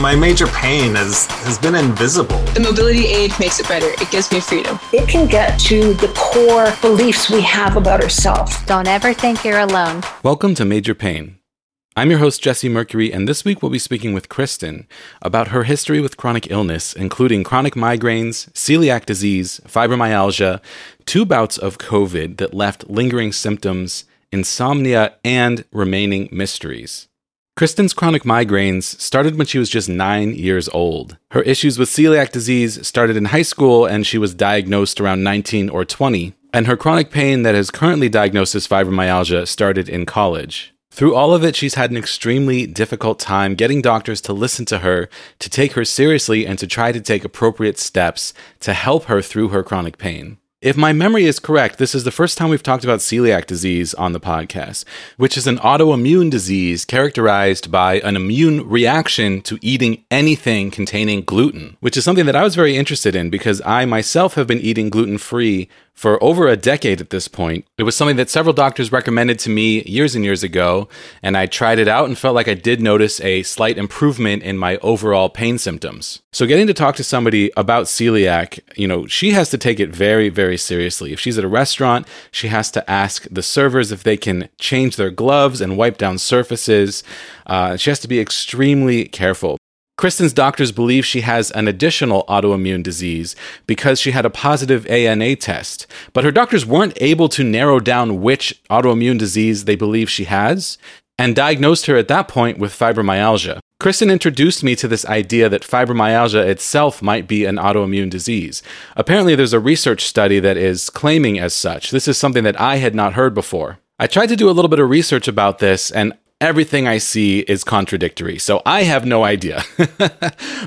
My major pain has, has been invisible. The mobility aid makes it better. It gives me freedom. It can get to the core beliefs we have about ourselves. Don't ever think you're alone. Welcome to Major Pain. I'm your host, Jesse Mercury, and this week we'll be speaking with Kristen about her history with chronic illness, including chronic migraines, celiac disease, fibromyalgia, two bouts of COVID that left lingering symptoms, insomnia, and remaining mysteries. Kristen's chronic migraines started when she was just nine years old. Her issues with celiac disease started in high school, and she was diagnosed around 19 or 20. And her chronic pain that is currently diagnosed as fibromyalgia started in college. Through all of it, she's had an extremely difficult time getting doctors to listen to her, to take her seriously, and to try to take appropriate steps to help her through her chronic pain. If my memory is correct, this is the first time we've talked about celiac disease on the podcast, which is an autoimmune disease characterized by an immune reaction to eating anything containing gluten, which is something that I was very interested in because I myself have been eating gluten free for over a decade at this point. It was something that several doctors recommended to me years and years ago, and I tried it out and felt like I did notice a slight improvement in my overall pain symptoms. So getting to talk to somebody about celiac, you know, she has to take it very, very seriously. If she's at a restaurant, she has to ask the servers if they can change their gloves and wipe down surfaces. Uh, she has to be extremely careful. Kristen's doctors believe she has an additional autoimmune disease because she had a positive ANA test, but her doctors weren't able to narrow down which autoimmune disease they believe she has and diagnosed her at that point with fibromyalgia. Kristen introduced me to this idea that fibromyalgia itself might be an autoimmune disease. Apparently, there's a research study that is claiming as such. This is something that I had not heard before. I tried to do a little bit of research about this, and everything I see is contradictory. So I have no idea.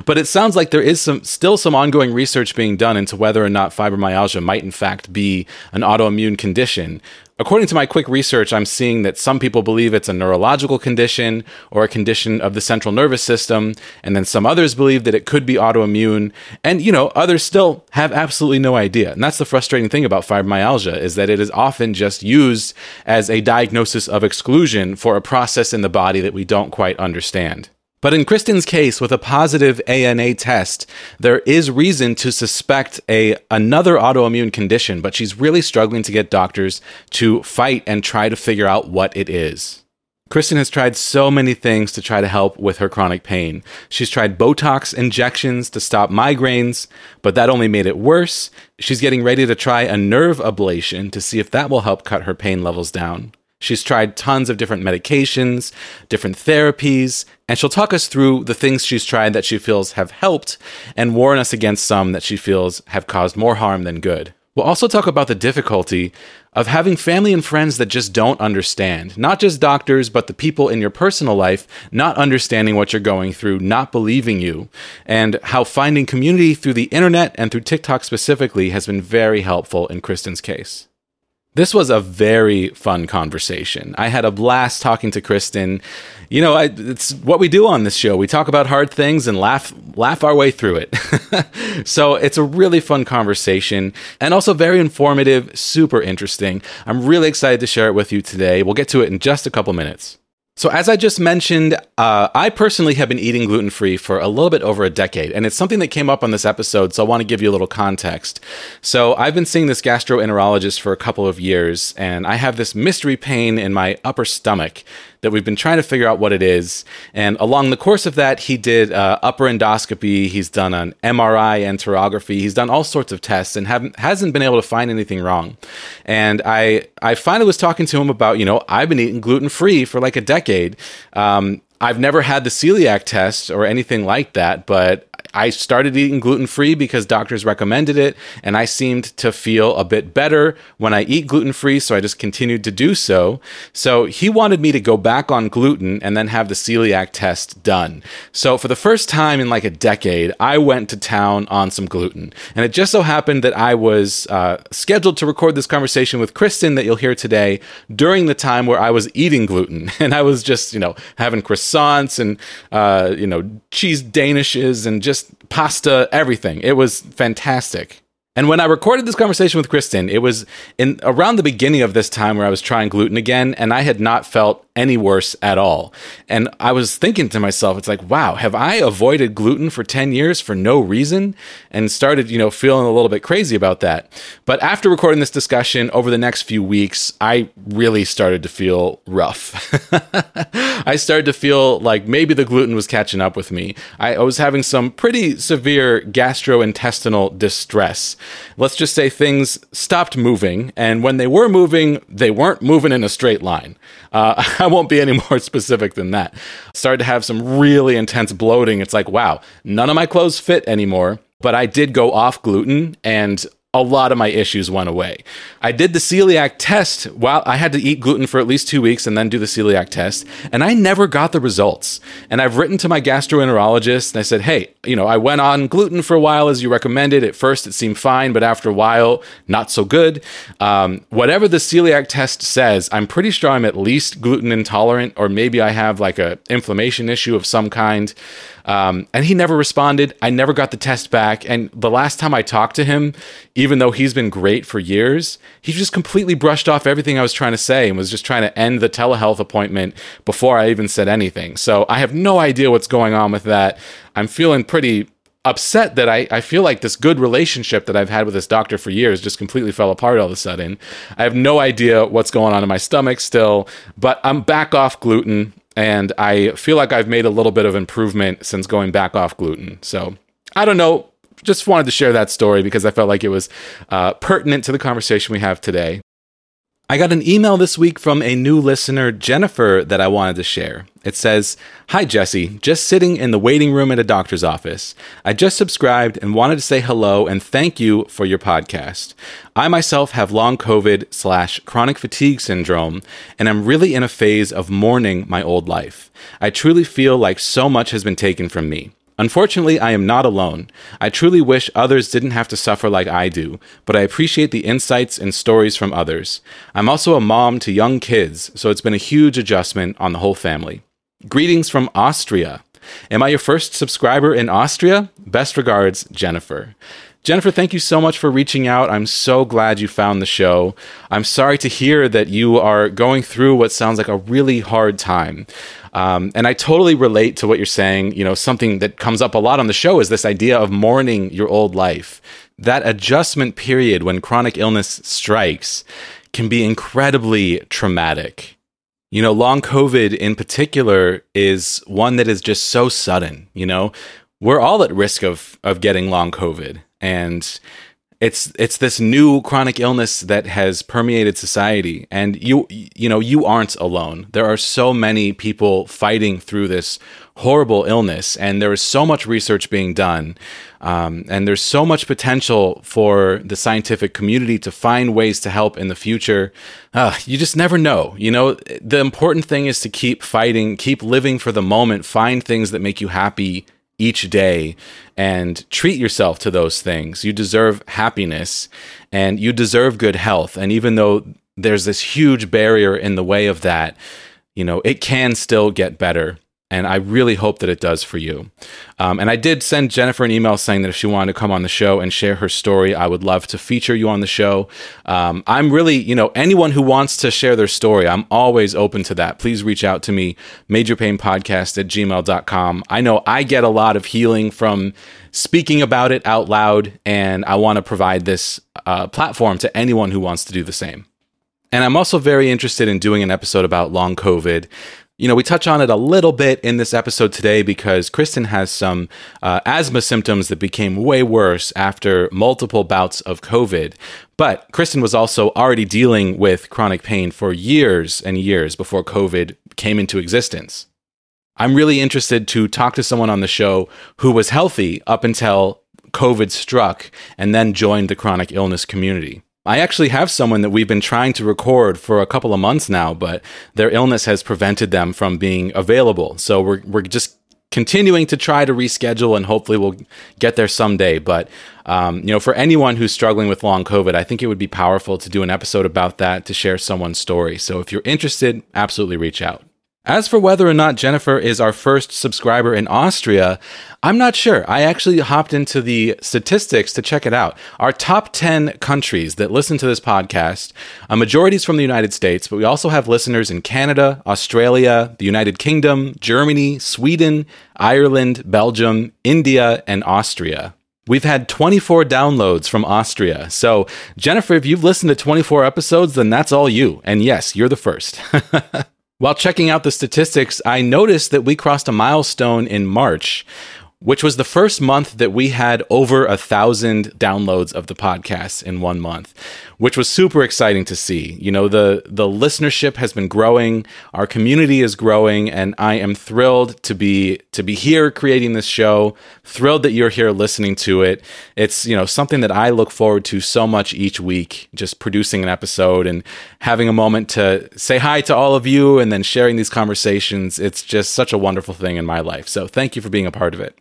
but it sounds like there is some still some ongoing research being done into whether or not fibromyalgia might in fact be an autoimmune condition. According to my quick research, I'm seeing that some people believe it's a neurological condition or a condition of the central nervous system, and then some others believe that it could be autoimmune, and you know, others still have absolutely no idea. And that's the frustrating thing about fibromyalgia is that it is often just used as a diagnosis of exclusion for a process in the body that we don't quite understand. But in Kristen's case, with a positive ANA test, there is reason to suspect a another autoimmune condition, but she's really struggling to get doctors to fight and try to figure out what it is. Kristen has tried so many things to try to help with her chronic pain. She's tried Botox injections to stop migraines, but that only made it worse. She's getting ready to try a nerve ablation to see if that will help cut her pain levels down. She's tried tons of different medications, different therapies, and she'll talk us through the things she's tried that she feels have helped and warn us against some that she feels have caused more harm than good. We'll also talk about the difficulty of having family and friends that just don't understand. Not just doctors, but the people in your personal life not understanding what you're going through, not believing you, and how finding community through the internet and through TikTok specifically has been very helpful in Kristen's case. This was a very fun conversation. I had a blast talking to Kristen. You know, I, it's what we do on this show. We talk about hard things and laugh laugh our way through it. so it's a really fun conversation and also very informative, super interesting. I'm really excited to share it with you today. We'll get to it in just a couple minutes. So, as I just mentioned, uh, I personally have been eating gluten free for a little bit over a decade, and it's something that came up on this episode, so I want to give you a little context. So, I've been seeing this gastroenterologist for a couple of years, and I have this mystery pain in my upper stomach that we've been trying to figure out what it is. And along the course of that, he did uh, upper endoscopy, he's done an MRI enterography, he's done all sorts of tests and hasn't been able to find anything wrong. And I, I finally was talking to him about, you know, I've been eating gluten free for like a decade. Um, I've never had the celiac test or anything like that, but I started eating gluten free because doctors recommended it, and I seemed to feel a bit better when I eat gluten free, so I just continued to do so. So he wanted me to go back on gluten and then have the celiac test done. So for the first time in like a decade, I went to town on some gluten. And it just so happened that I was uh, scheduled to record this conversation with Kristen that you'll hear today during the time where I was eating gluten. And I was just, you know, having croissants and, uh, you know, cheese danishes and just pasta, everything. It was fantastic. And when I recorded this conversation with Kristen, it was in around the beginning of this time where I was trying gluten again, and I had not felt any worse at all. And I was thinking to myself, it's like, wow, have I avoided gluten for 10 years for no reason? And started, you know, feeling a little bit crazy about that. But after recording this discussion over the next few weeks, I really started to feel rough. I started to feel like maybe the gluten was catching up with me. I, was having some pretty severe gastrointestinal distress. Let's just say things stopped moving. And when they were moving, they weren't moving in a straight line. Uh, I won't be any more specific than that. Started to have some really intense bloating. It's like, wow, none of my clothes fit anymore but I did go off gluten and a lot of my issues went away. I did the celiac test while I had to eat gluten for at least two weeks and then do the celiac test, and I never got the results. And I've written to my gastroenterologist and I said, hey, you know, I went on gluten for a while as you recommended. At first, it seemed fine, but after a while, not so good. Um, whatever the celiac test says, I'm pretty sure I'm at least gluten intolerant, or maybe I have like a inflammation issue of some kind. Um, and he never responded. I never got the test back. And the last time I talked to him, even though he's been great for years, he just completely brushed off everything I was trying to say and was just trying to end the telehealth appointment before I even said anything. So I have no idea what's going on with that. I'm feeling pretty upset that I, I feel like this good relationship that I've had with this doctor for years just completely fell apart all of a sudden. I have no idea what's going on in my stomach still, but I'm back off gluten and I feel like I've made a little bit of improvement since going back off gluten. So I don't know. Just wanted to share that story because I felt like it was uh, pertinent to the conversation we have today. I got an email this week from a new listener, Jennifer, that I wanted to share. It says, Hi, Jesse. Just sitting in the waiting room at a doctor's office. I just subscribed and wanted to say hello and thank you for your podcast. I myself have long COVID slash chronic fatigue syndrome, and I'm really in a phase of mourning my old life. I truly feel like so much has been taken from me. Unfortunately, I am not alone. I truly wish others didn't have to suffer like I do, but I appreciate the insights and stories from others. I'm also a mom to young kids, so it's been a huge adjustment on the whole family. Greetings from Austria. Am I your first subscriber in Austria? Best regards, Jennifer. Jennifer, thank you so much for reaching out. I'm so glad you found the show. I'm sorry to hear that you are going through what sounds like a really hard time. Um, and I totally relate to what you're saying. You know, something that comes up a lot on the show is this idea of mourning your old life. That adjustment period when chronic illness strikes can be incredibly traumatic. You know, long COVID in particular is one that is just so sudden. You know, we're all at risk of of getting long COVID, and it's it's this new chronic illness that has permeated society. And you you know you aren't alone. There are so many people fighting through this horrible illness and there is so much research being done um, and there's so much potential for the scientific community to find ways to help in the future. Uh, you just never know you know? The important thing is to keep fighting keep living for the moment find things that make you happy each day and treat yourself to those things. You deserve happiness and you deserve good health. And even though there's this huge barrier in the way of that, you know, it can still get better and I really hope that it does for you. Um, and I did send Jennifer an email saying that if she wanted to come on the show and share her story, I would love to feature you on the show. Um, I'm really, you know, anyone who wants to share their story, I'm always open to that. Please reach out to me, majorpainpodcast at gmail.com. I know I get a lot of healing from speaking about it out loud, and I want to provide this uh, platform to anyone who wants to do the same. And I'm also very interested in doing an episode about long COVID. You know, we touch on it a little bit in this episode today because Kristen has some uh, asthma symptoms that became way worse after multiple bouts of COVID. But Kristen was also already dealing with chronic pain for years and years before COVID came into existence. I'm really interested to talk to someone on the show who was healthy up until COVID struck and then joined the chronic illness community. I actually have someone that we've been trying to record for a couple of months now, but their illness has prevented them from being available. So we're we're just continuing to try to reschedule, and hopefully we'll get there someday. But um, you know, for anyone who's struggling with long COVID, I think it would be powerful to do an episode about that to share someone's story. So if you're interested, absolutely reach out. As for whether or not Jennifer is our first subscriber in Austria, I'm not sure. I actually hopped into the statistics to check it out. Our top 10 countries that listen to this podcast, uh, a majority is from the United States, but we also have listeners in Canada, Australia, the United Kingdom, Germany, Sweden, Ireland, Belgium, India, and Austria. We've had 24 downloads from Austria. So, Jennifer, if you've listened to 24 episodes, then that's all you. And yes, you're the first. While checking out the statistics, I noticed that we crossed a milestone in March which was the first month that we had over a thousand downloads of the podcast in one month, which was super exciting to see. You know, the the listenership has been growing, our community is growing, and I am thrilled to be to be here creating this show. Thrilled that you're here listening to it. It's you know something that I look forward to so much each week, just producing an episode and having a moment to say hi to all of you and then sharing these conversations. It's just such a wonderful thing in my life. So thank you for being a part of it.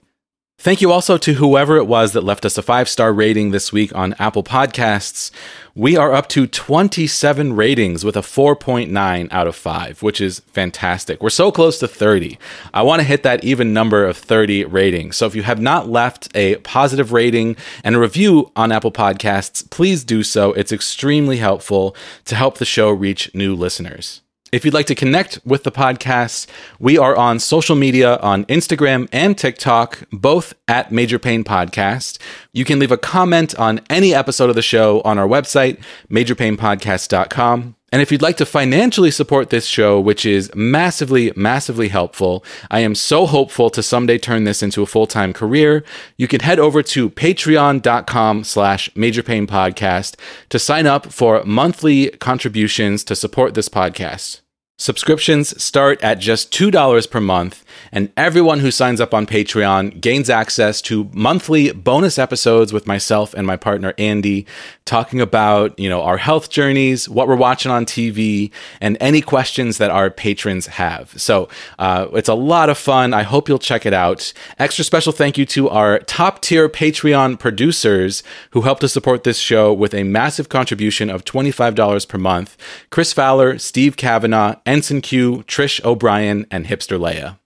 Thank you also to whoever it was that left us a five star rating this week on Apple Podcasts. We are up to 27 ratings with a 4.9 out of 5, which is fantastic. We're so close to 30. I want to hit that even number of 30 ratings. So if you have not left a positive rating and a review on Apple Podcasts, please do so. It's extremely helpful to help the show reach new listeners. If you'd like to connect with the podcast, we are on social media on Instagram and TikTok, both at Major Pain Podcast. You can leave a comment on any episode of the show on our website, majorpainpodcast.com. And if you'd like to financially support this show, which is massively, massively helpful, I am so hopeful to someday turn this into a full-time career. You can head over to patreon.com slash majorpainpodcast to sign up for monthly contributions to support this podcast. Subscriptions start at just $2 per month, and everyone who signs up on Patreon gains access to monthly bonus episodes with myself and my partner Andy, talking about, you know, our health journeys, what we're watching on TV, and any questions that our patrons have. So uh, it's a lot of fun. I hope you'll check it out. Extra special thank you to our top tier Patreon producers who help to support this show with a massive contribution of $25 per month Chris Fowler, Steve Kavanaugh, Ensign Q, Trish O'Brien, and Hipster Leia.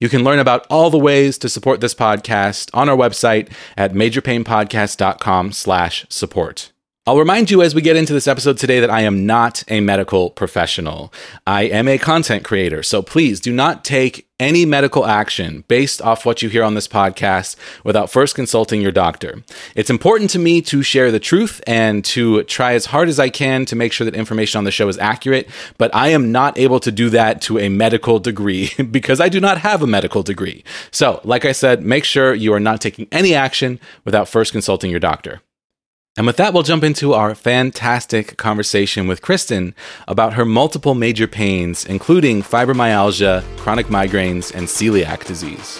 You can learn about all the ways to support this podcast on our website at majorpainpodcast.com slash support. I'll remind you as we get into this episode today that I am not a medical professional. I am a content creator, so please do not take any medical action based off what you hear on this podcast without first consulting your doctor. It's important to me to share the truth and to try as hard as I can to make sure that information on the show is accurate, but I am not able to do that to a medical degree because I do not have a medical degree. So, like I said, make sure you are not taking any action without first consulting your doctor. And with that, we'll jump into our fantastic conversation with Kristen about her multiple major pains, including fibromyalgia, chronic migraines, and celiac disease.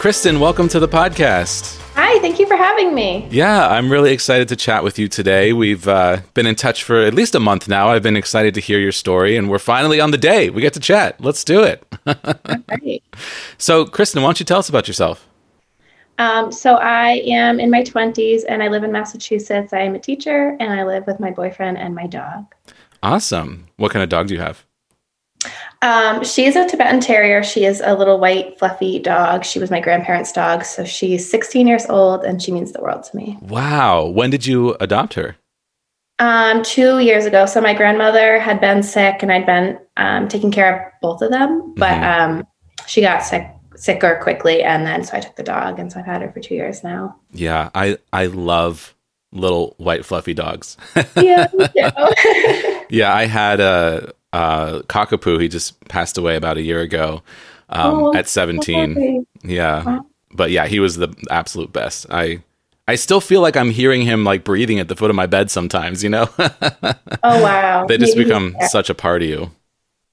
Kristen, welcome to the podcast. Hi, thank you for having me. Yeah, I'm really excited to chat with you today. We've uh, been in touch for at least a month now. I've been excited to hear your story, and we're finally on the day. We get to chat. Let's do it. Right. So, Kristen, why don't you tell us about yourself? Um, so I am in my 20s and I live in Massachusetts. I am a teacher and I live with my boyfriend and my dog. Awesome. What kind of dog do you have? Um, she is a Tibetan Terrier. She is a little white, fluffy dog. She was my grandparents' dog. So she's 16 years old and she means the world to me. Wow. When did you adopt her? Um, two years ago. So my grandmother had been sick and I'd been um, taking care of both of them, but Mhm. um, she got sick sicker quickly and then so I took the dog and so I've had her for two years now. Yeah, I I love little white fluffy dogs. Yeah, yeah, I had a, a cockapoo. He just passed away about a year ago um, Oh, at 17. Okay. Yeah. Wow. But yeah, he was the absolute best. I I still feel like I'm hearing him like breathing at the foot of my bed sometimes, you know? Oh wow. they just Maybe- become yeah. such a part of you.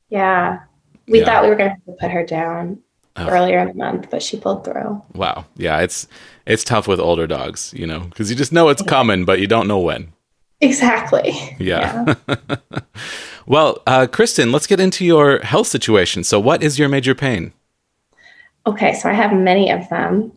Yeah. We Yeah. thought we were gonna put her down Oh. earlier in the month, but she pulled through. Wow. Yeah, it's it's tough with older dogs, you know, because you just know it's coming, but you don't know when. Exactly. Yeah. well, uh, Kristen, let's get into your health situation. So, what is your major pain? Okay, so I have many of them.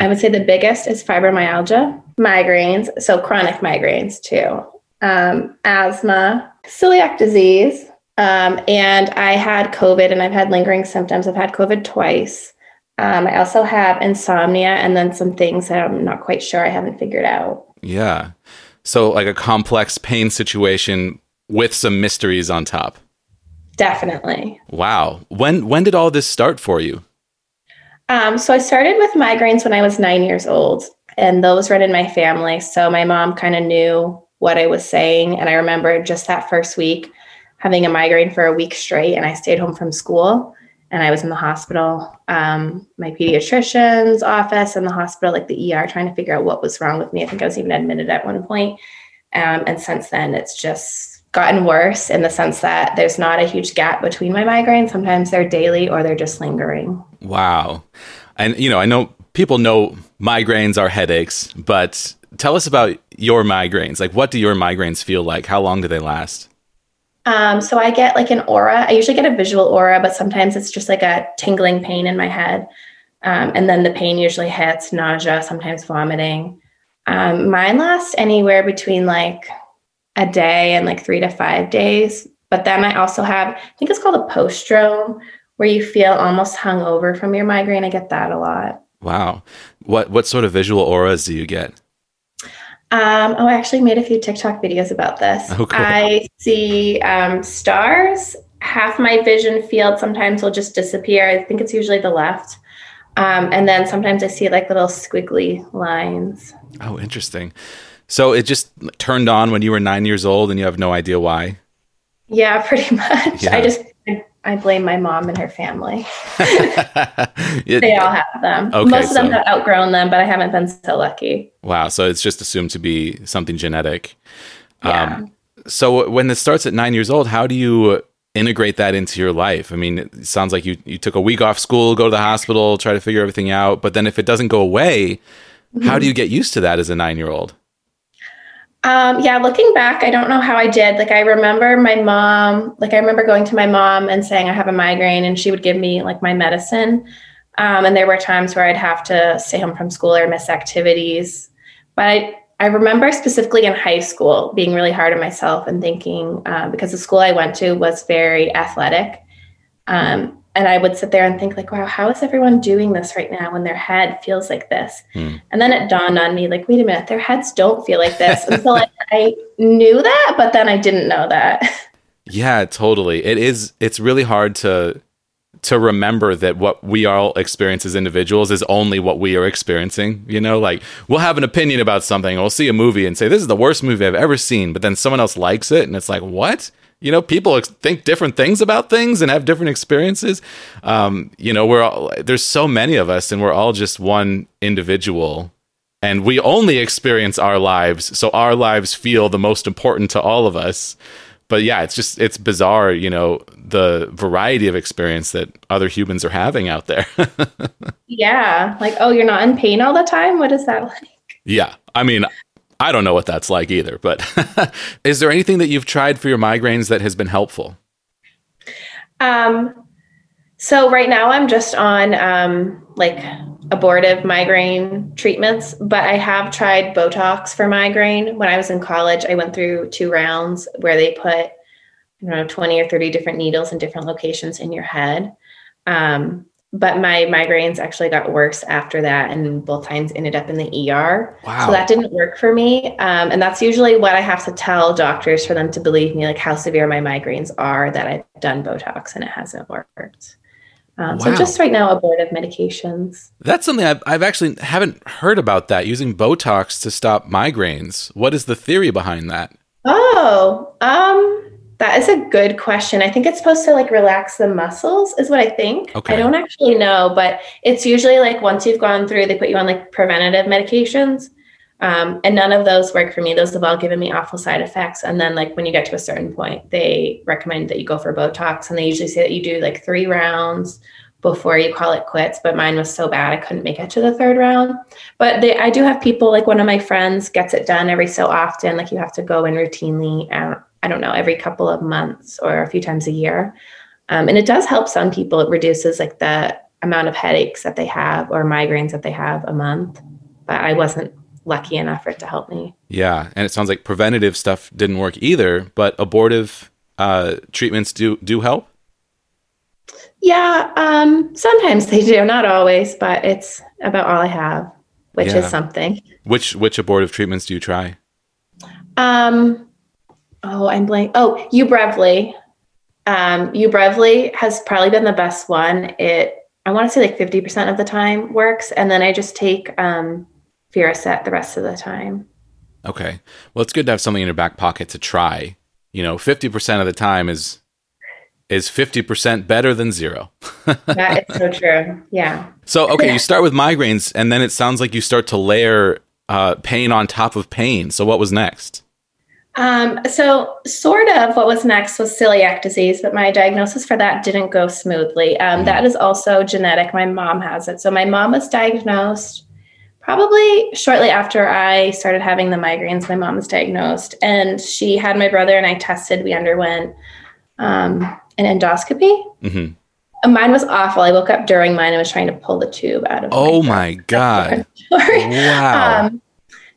I would say the biggest is fibromyalgia, migraines, so chronic migraines too, um, asthma, celiac disease, um, and I had COVID and I've had lingering symptoms. I've had COVID twice. Um, I also have insomnia and then some things that I'm not quite sure I haven't figured out. Yeah. So, like a complex pain situation with some mysteries on top. Definitely. Wow. When when did all this start for you? Um, so I started with migraines when I was nine years old, and those run in my family. So my mom kind of knew what I was saying, and I remember just that first week having a migraine for a week straight, and I stayed home from school, and I was in the hospital, um, my pediatrician's office, and the hospital, like the ER, trying to figure out what was wrong with me. I think I was even admitted at one point. Um, and since then, it's just gotten worse in the sense that there's not a huge gap between my migraines. Sometimes they're daily or they're just lingering. Wow. And, you know, I know people know migraines are headaches, but tell us about your migraines. Like, what do your migraines feel like? How long do they last? Um, so I get like an aura. I usually get a visual aura, but sometimes it's just like a tingling pain in my head. Um, and then the pain usually hits nausea, sometimes vomiting. Um, mine last anywhere between like a day and like three to five days. But then I also have, I think it's called a postdrome, where you feel almost hungover from your migraine. I get that a lot. Wow. What what sort of visual auras do you get? Um, oh, I actually made a few TikTok videos about this. Oh, cool. I see um, stars. Half my vision field sometimes will just disappear. I think it's usually the left. Um, and then sometimes I see like little squiggly lines. Oh, interesting. So it just turned on when you were nine years old and you have no idea why? Yeah, pretty much. Yeah. I just I blame my mom and her family. It- They all have them. Okay, Most of them so- have outgrown them, but I haven't been so lucky. wow. So it's just assumed to be something genetic. Yeah. Um, so when this starts at nine years old, how do you integrate that into your life? I mean, it sounds like you, you took a week off school, go to the hospital, try to figure everything out. But then if it doesn't go away, how do you get used to that as a nine year old? Um, yeah, looking back, I don't know how I did. Like, I remember my mom, like, I remember going to my mom and saying I have a migraine, and she would give me like my medicine. Um, and there were times where I'd have to stay home from school or miss activities. But I, I remember specifically in high school being really hard on myself and thinking, uh, because the school I went to was very athletic. Um, and I would sit there and think, like, wow, how is everyone doing this right now when their head feels like this? Hmm. And then it dawned on me, like, wait a minute, their heads don't feel like this. Until I, I knew that, but then I didn't know that. Yeah, totally. It is. It's really hard to to remember that what we all experience as individuals is only what we are experiencing. You know, like we'll have an opinion about something, we'll see a movie and say this is the worst movie I've ever seen, but then someone else likes it, and it's like what? You know, people ex- think different things about things and have different experiences. Um, you know, we're all, there's so many of us, and we're all just one individual and we only experience our lives so our lives feel the most important to all of us but yeah it's just it's bizarre you know the variety of experience that other humans are having out there yeah. Like, oh, you're not in pain all the time? What is that like? yeah i mean i don't know what that's like either but is there anything that you've tried for your migraines that has been helpful Um, so right now I'm just on um, like abortive migraine treatments, but I have tried Botox for migraine. When I was in college, I went through two rounds where they put, I don't know, 20 or 30 different needles in different locations in your head. Um, but my migraines actually got worse after that, and both times ended up in the ER. Wow. So that didn't work for me. Um, and that's usually what I have to tell doctors for them to believe me, like how severe my migraines are, that I've done Botox and it hasn't worked. Um, So just right now, abortive medications. that's something I've, I've actually haven't heard about that using botox to stop migraines what is the theory behind that Oh, um, that is a good question. I think it's supposed to like relax the muscles, is what I think. Okay. I don't actually know, but it's usually like once you've gone through, they put you on like preventative medications. Um, and none of those work for me. Those have all given me awful side effects. And then, like, when you get to a certain point, they recommend that you go for Botox. And they usually say that you do like three rounds before you call it quits. But mine was so bad, I couldn't make it to the third round. But they, I do have people, like, one of my friends gets it done every so often. Like, you have to go in routinely, uh, I don't know, every couple of months or a few times a year. Um, and it does help some people. It reduces like the amount of headaches that they have or migraines that they have a month. But I wasn't lucky enough for it to help me. Yeah, and it sounds like preventative stuff didn't work either, but abortive uh, treatments do do help. Yeah, um, sometimes they do, not always, but it's about all I have, which Yeah. is something. Which which abortive treatments do you try? Um, oh, I'm blank. Oh, Ubrelvy. Um, Ubrelvy has probably been the best one. It, I want to say like 50% of the time works. And then I just take um, Fioricet the rest of the time. Okay. Well, it's good to have something in your back pocket to try. You know, 50% of the time is is 50% better than 0. That is so true. Yeah. So, okay, you start with migraines and then it sounds like you start to layer uh, pain on top of pain. So, what was next? Um, so, sort of what was next was celiac disease, but my diagnosis for that didn't go smoothly. Um, that is also genetic. My mom has it. So, my mom was diagnosed probably shortly after I started having the migraines. My mom was diagnosed, and she had my brother and I tested. We underwent um, an endoscopy. hmm Uh, Mine was awful. I woke up during mine and was trying to pull the tube out of. Oh my my God. Wow.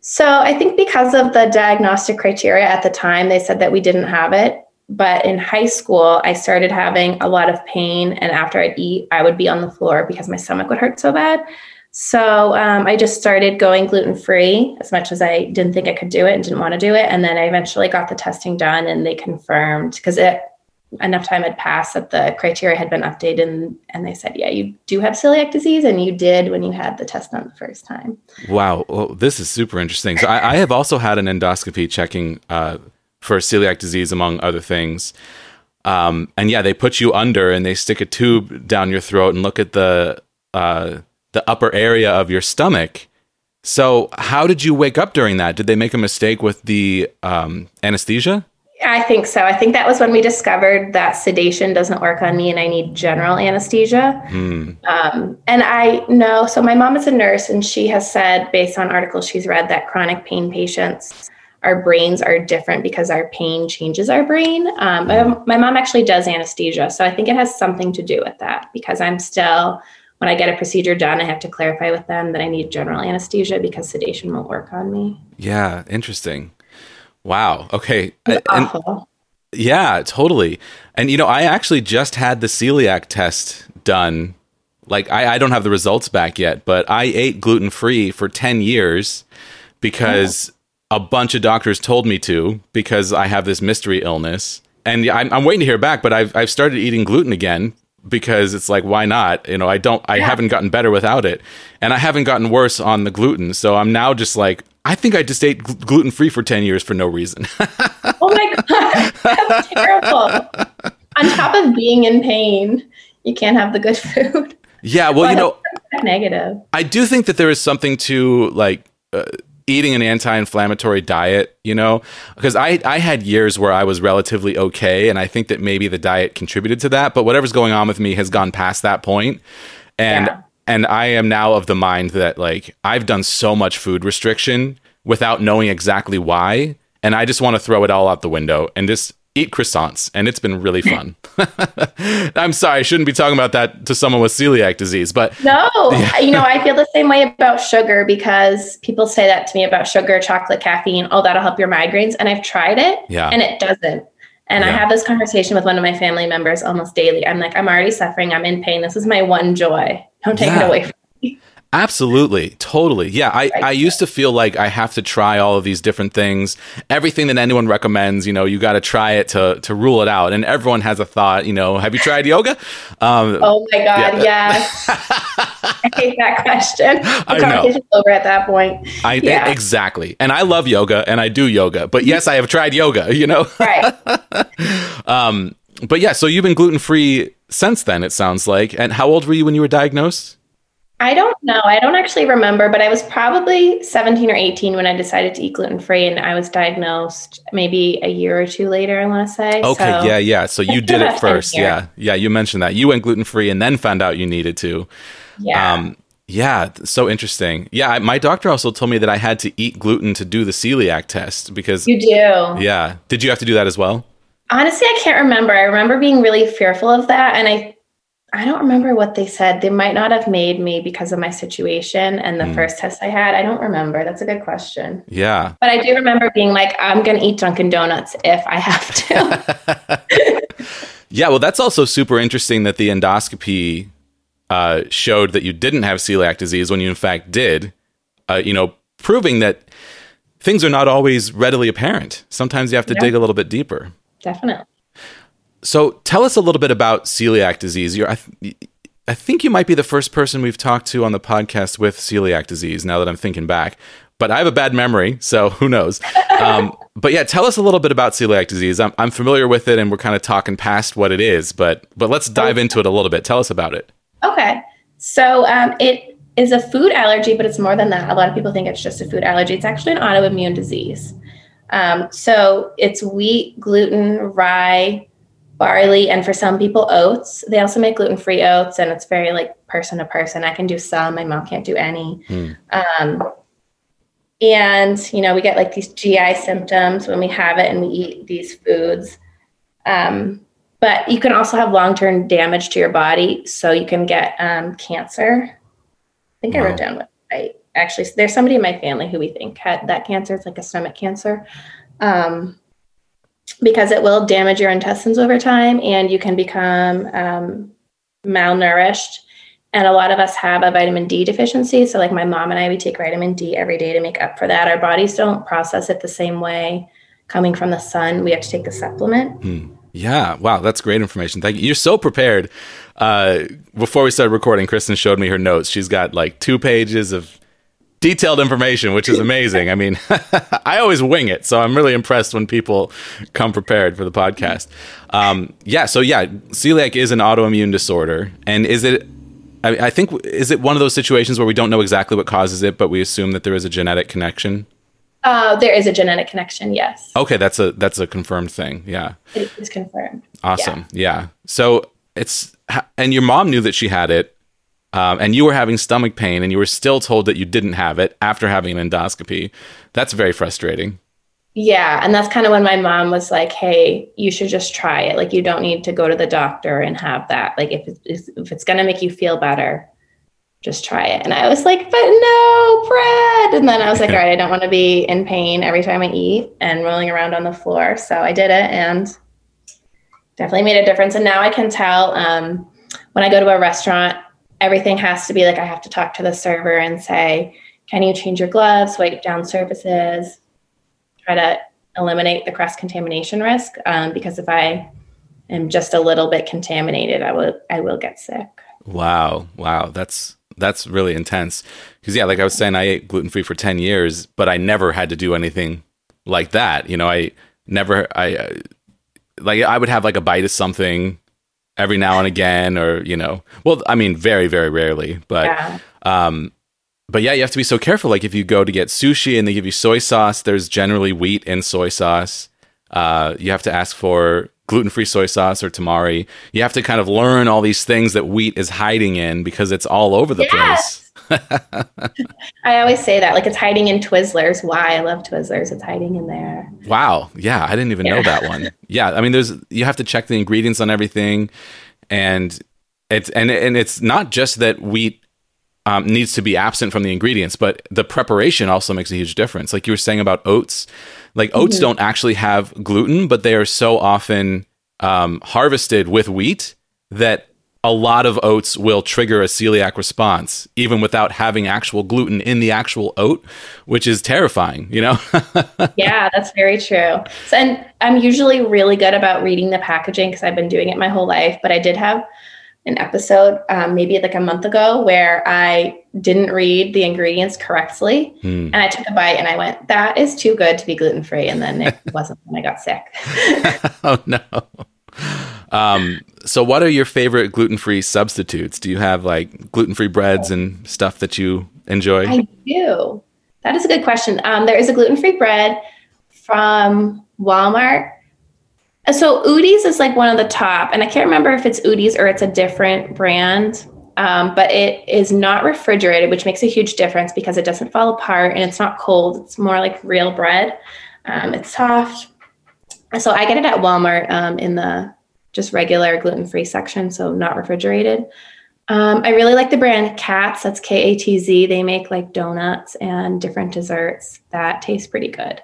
So I think because of the diagnostic criteria at the time, they said that we didn't have it. But in high school, I started having a lot of pain, and after I'd eat, I would be on the floor because my stomach would hurt so bad. So um, I just started going gluten free as much as I didn't think I could do it and didn't want to do it. And then I eventually got the testing done, and they confirmed because it enough time had passed that the criteria had been updated, and, and they said, yeah, you do have celiac disease, and you did when you had the test done the first time. Wow, well, this is super interesting. So I, I have also had an endoscopy checking uh, for celiac disease, among other things. Um, and yeah, they put you under and they stick a tube down your throat and look at the uh, the upper area of your stomach. So how did you wake up during that? Did they make a mistake with the um, anesthesia? I think so. I think that was when we discovered that sedation doesn't work on me and I need general anesthesia. Hmm. Um, and I know, so my mom is a nurse and she has said, based on articles she's read, that chronic pain patients, our brains are different because our pain changes our brain. Um, my, my mom actually does anesthesia. So I think it has something to do with that because I'm still, when I get a procedure done, I have to clarify with them that I need general anesthesia because sedation won't work on me. Yeah, interesting. Wow. Okay. It's And- Yeah, totally. And you know, I actually just had the celiac test done. Like I, I don't have the results back yet, but I ate gluten free for 10 years because a bunch of doctors told me to because I have this mystery illness. And I'm, I'm waiting to hear back, but I've, I've started eating gluten again because it's like, why not? You know, I don't, I haven't gotten better without it. And I haven't gotten worse on the gluten. So I'm now just like, I think I just ate gl- gluten free for 10 years for no reason. Oh my god, that's terrible. On top of being in pain, you can't have the good food. yeah. Well, you know, negative. I do think that there is something to like uh, eating an anti-inflammatory diet, you know, because I I had years where I was relatively okay, and I think that maybe the diet contributed to that. But whatever's going on with me has gone past that point, and Yeah. And I am now of the mind that like I've done so much food restriction without knowing exactly why, and I just want to throw it all out the window and just eat croissants, and it's been really fun. I'm sorry, I shouldn't be talking about that to someone with celiac disease, but No, you know, I feel the same way about sugar because people say that to me about sugar, chocolate, caffeine. Oh, that'll help your migraines. And I've tried it Yeah. and it doesn't. And I have this conversation with one of my family members almost daily. I'm like, I'm already suffering. I'm in pain. This is my one joy. Don't take Yeah. it away from me. Absolutely, totally. Yeah, I, I used to feel like I have to try all of these different things. Everything that anyone recommends, you know, you got to try it to to rule it out. And everyone has a thought, you know, have you tried yoga? Um, Oh my God, Yeah. yes. I hate that question. The I know. over at that point. I yeah. exactly. And I love yoga and I do yoga. But yes, I have tried yoga, you know. Right. um but yeah, so you've been gluten-free since then it sounds like. And how old were you when you were diagnosed? I don't know. I don't actually remember, but I was probably 17 or 18 when I decided to eat gluten free, and I was diagnosed maybe a year or two later, I want to say. Okay, So- yeah, yeah. So you did it first. Yeah. Yeah, you mentioned that. You went gluten-free and then found out you needed to. Yeah. Um, yeah, so interesting. Yeah, I, my doctor also told me that I had to eat gluten to do the celiac test because you do. yeah. Did you have to do that as well? Honestly, I can't remember. I remember being really fearful of that. And I, I don't remember what they said. They might not have made me because of my situation and the Mm. first test I had. I don't remember. That's a good question. Yeah. But I do remember being like, I'm going to eat Dunkin' Donuts if I have to. Yeah, well, that's also super interesting that the endoscopy uh, showed that you didn't have celiac disease when you in fact did. Uh, you know, proving that things are not always readily apparent. Sometimes you have to Yeah. dig a little bit deeper. Definitely. So, tell us a little bit about celiac disease. You're, I, th- I think you might be the first person we've talked to on the podcast with celiac disease. Now that I'm thinking back, but I have a bad memory, so who knows? Um, but yeah, tell us a little bit about celiac disease. I'm, I'm familiar with it, and we're kind of talking past what it is, but but let's dive into it a little bit. Tell us about it. Okay. So um, it is a food allergy, but it's more than that. A lot of people think it's just a food allergy. It's actually an autoimmune disease. Um, so it's wheat, gluten, rye, barley, and for some people, oats. They also make gluten free oats, and it's very like person to person. I can do some, my mom can't do any. Hmm. Um, and, you know, we get like these GI symptoms when we have it and we eat these foods. Um, but you can also have long term damage to your body. So you can get um, cancer. I think I wrote down what I actually, there's somebody in my family who we think had that cancer. It's like a stomach cancer. Um, because it will damage your intestines over time and you can become um, malnourished. And a lot of us have a vitamin D deficiency. So, like my mom and I, we take vitamin D every day to make up for that. Our bodies don't process it the same way coming from the sun. We have to take the supplement. Yeah, wow, that's great information. Thank you. You're so prepared. Uh, before we started recording, Kristen showed me her notes. She's got like two pages of detailed information, which is amazing. I mean, I always wing it, so I'm really impressed when people come prepared for the podcast. Um, yeah, so yeah, celiac is an autoimmune disorder, and is it? I, I think is it one of those situations where we don't know exactly what causes it, but we assume that there is a genetic connection. Uh, there is a genetic connection, yes. Okay, that's a that's a confirmed thing. Yeah. It is confirmed. Awesome. Yeah. So it's and your mom knew that she had it, um, and you were having stomach pain, and you were still told that you didn't have it after having an endoscopy. That's very frustrating. Yeah. And that's kind of when my mom was like, hey, you should just try it. Like, you don't need to go to the doctor and have that. Like, if it's, if it's going to make you feel better, just try it. And I was like, but no, bread. And then I was like, all right, I don't want to be in pain every time I eat and rolling around on the floor. So I did it and definitely made a difference. And now I can tell um, when I go to a restaurant, everything has to be like I have to talk to the server and say, can you change your gloves, wipe down surfaces, try to eliminate the cross contamination risk. Um, because if I am just a little bit contaminated, I will I will get sick. Wow. Wow. That's that's really intense. Because yeah, like I was saying, I ate gluten free for ten years, but I never had to do anything like that. You know, I never I like I would have like a bite of something every now and again, or you know, well, I mean, very very rarely, but. Yeah. Um, but yeah, you have to be so careful. Like if you go to get sushi and they give you soy sauce, there's generally wheat in soy sauce. Uh, you have to ask for gluten-free soy sauce or tamari. You have to kind of learn all these things that wheat is hiding in because it's all over the Yes. place. I always say that, like it's hiding in Twizzlers. Why I love Twizzlers. It's hiding in there. Wow. Yeah, I didn't even know that one. Yeah, I mean, there's you have to check the ingredients on everything, and it's and and it's not just that wheat um, needs to be absent from the ingredients, but the preparation also makes a huge difference. Like you were saying about oats, like oats don't actually have gluten, but they are so often um, harvested with wheat that a lot of oats will trigger a celiac response, even without having actual gluten in the actual oat, which is terrifying. You know. yeah, that's very true. So, and I'm usually really good about reading the packaging because I've been doing it my whole life. But I did have an episode, um, maybe like a month ago, where I didn't read the ingredients correctly, Hmm. and I took a bite and I went, "That is too good to be gluten free," and then it wasn't when I got sick. oh no. Um, so what are your favorite gluten-free substitutes? Do you have like gluten-free breads and stuff that you enjoy? I do. That is a good question. Um, there is a gluten free bread from Walmart. So Udi's is like one of the top, and I can't remember if it's Udi's or it's a different brand. Um, but it is not refrigerated, which makes a huge difference because it doesn't fall apart and it's not cold. It's more like real bread. Um, it's soft. So I get it at Walmart um, in the just regular gluten free section, so not refrigerated. Um, I really like the brand Katz. That's K A T Z. They make like donuts and different desserts that taste pretty good,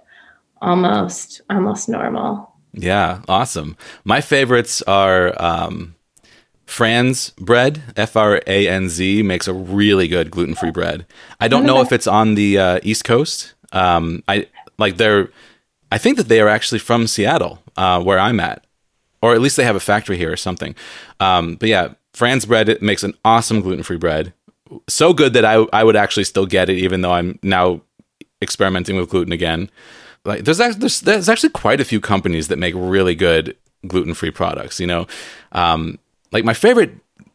almost almost normal. Yeah, awesome. My favorites are um, Franz bread. F R A N Z makes a really good gluten free bread. I don't know if it's on the uh, East Coast. Um, I like they're. I think that they are actually from Seattle, uh, where I'm at, or at least they have a factory here or something. Um, but yeah, Franz bread makes an awesome gluten free bread. So good that I I would actually still get it, even though I'm now experimenting with gluten again. Like there's actually, there's, there's actually quite a few companies that make really good gluten free products. You know, um, like my favorite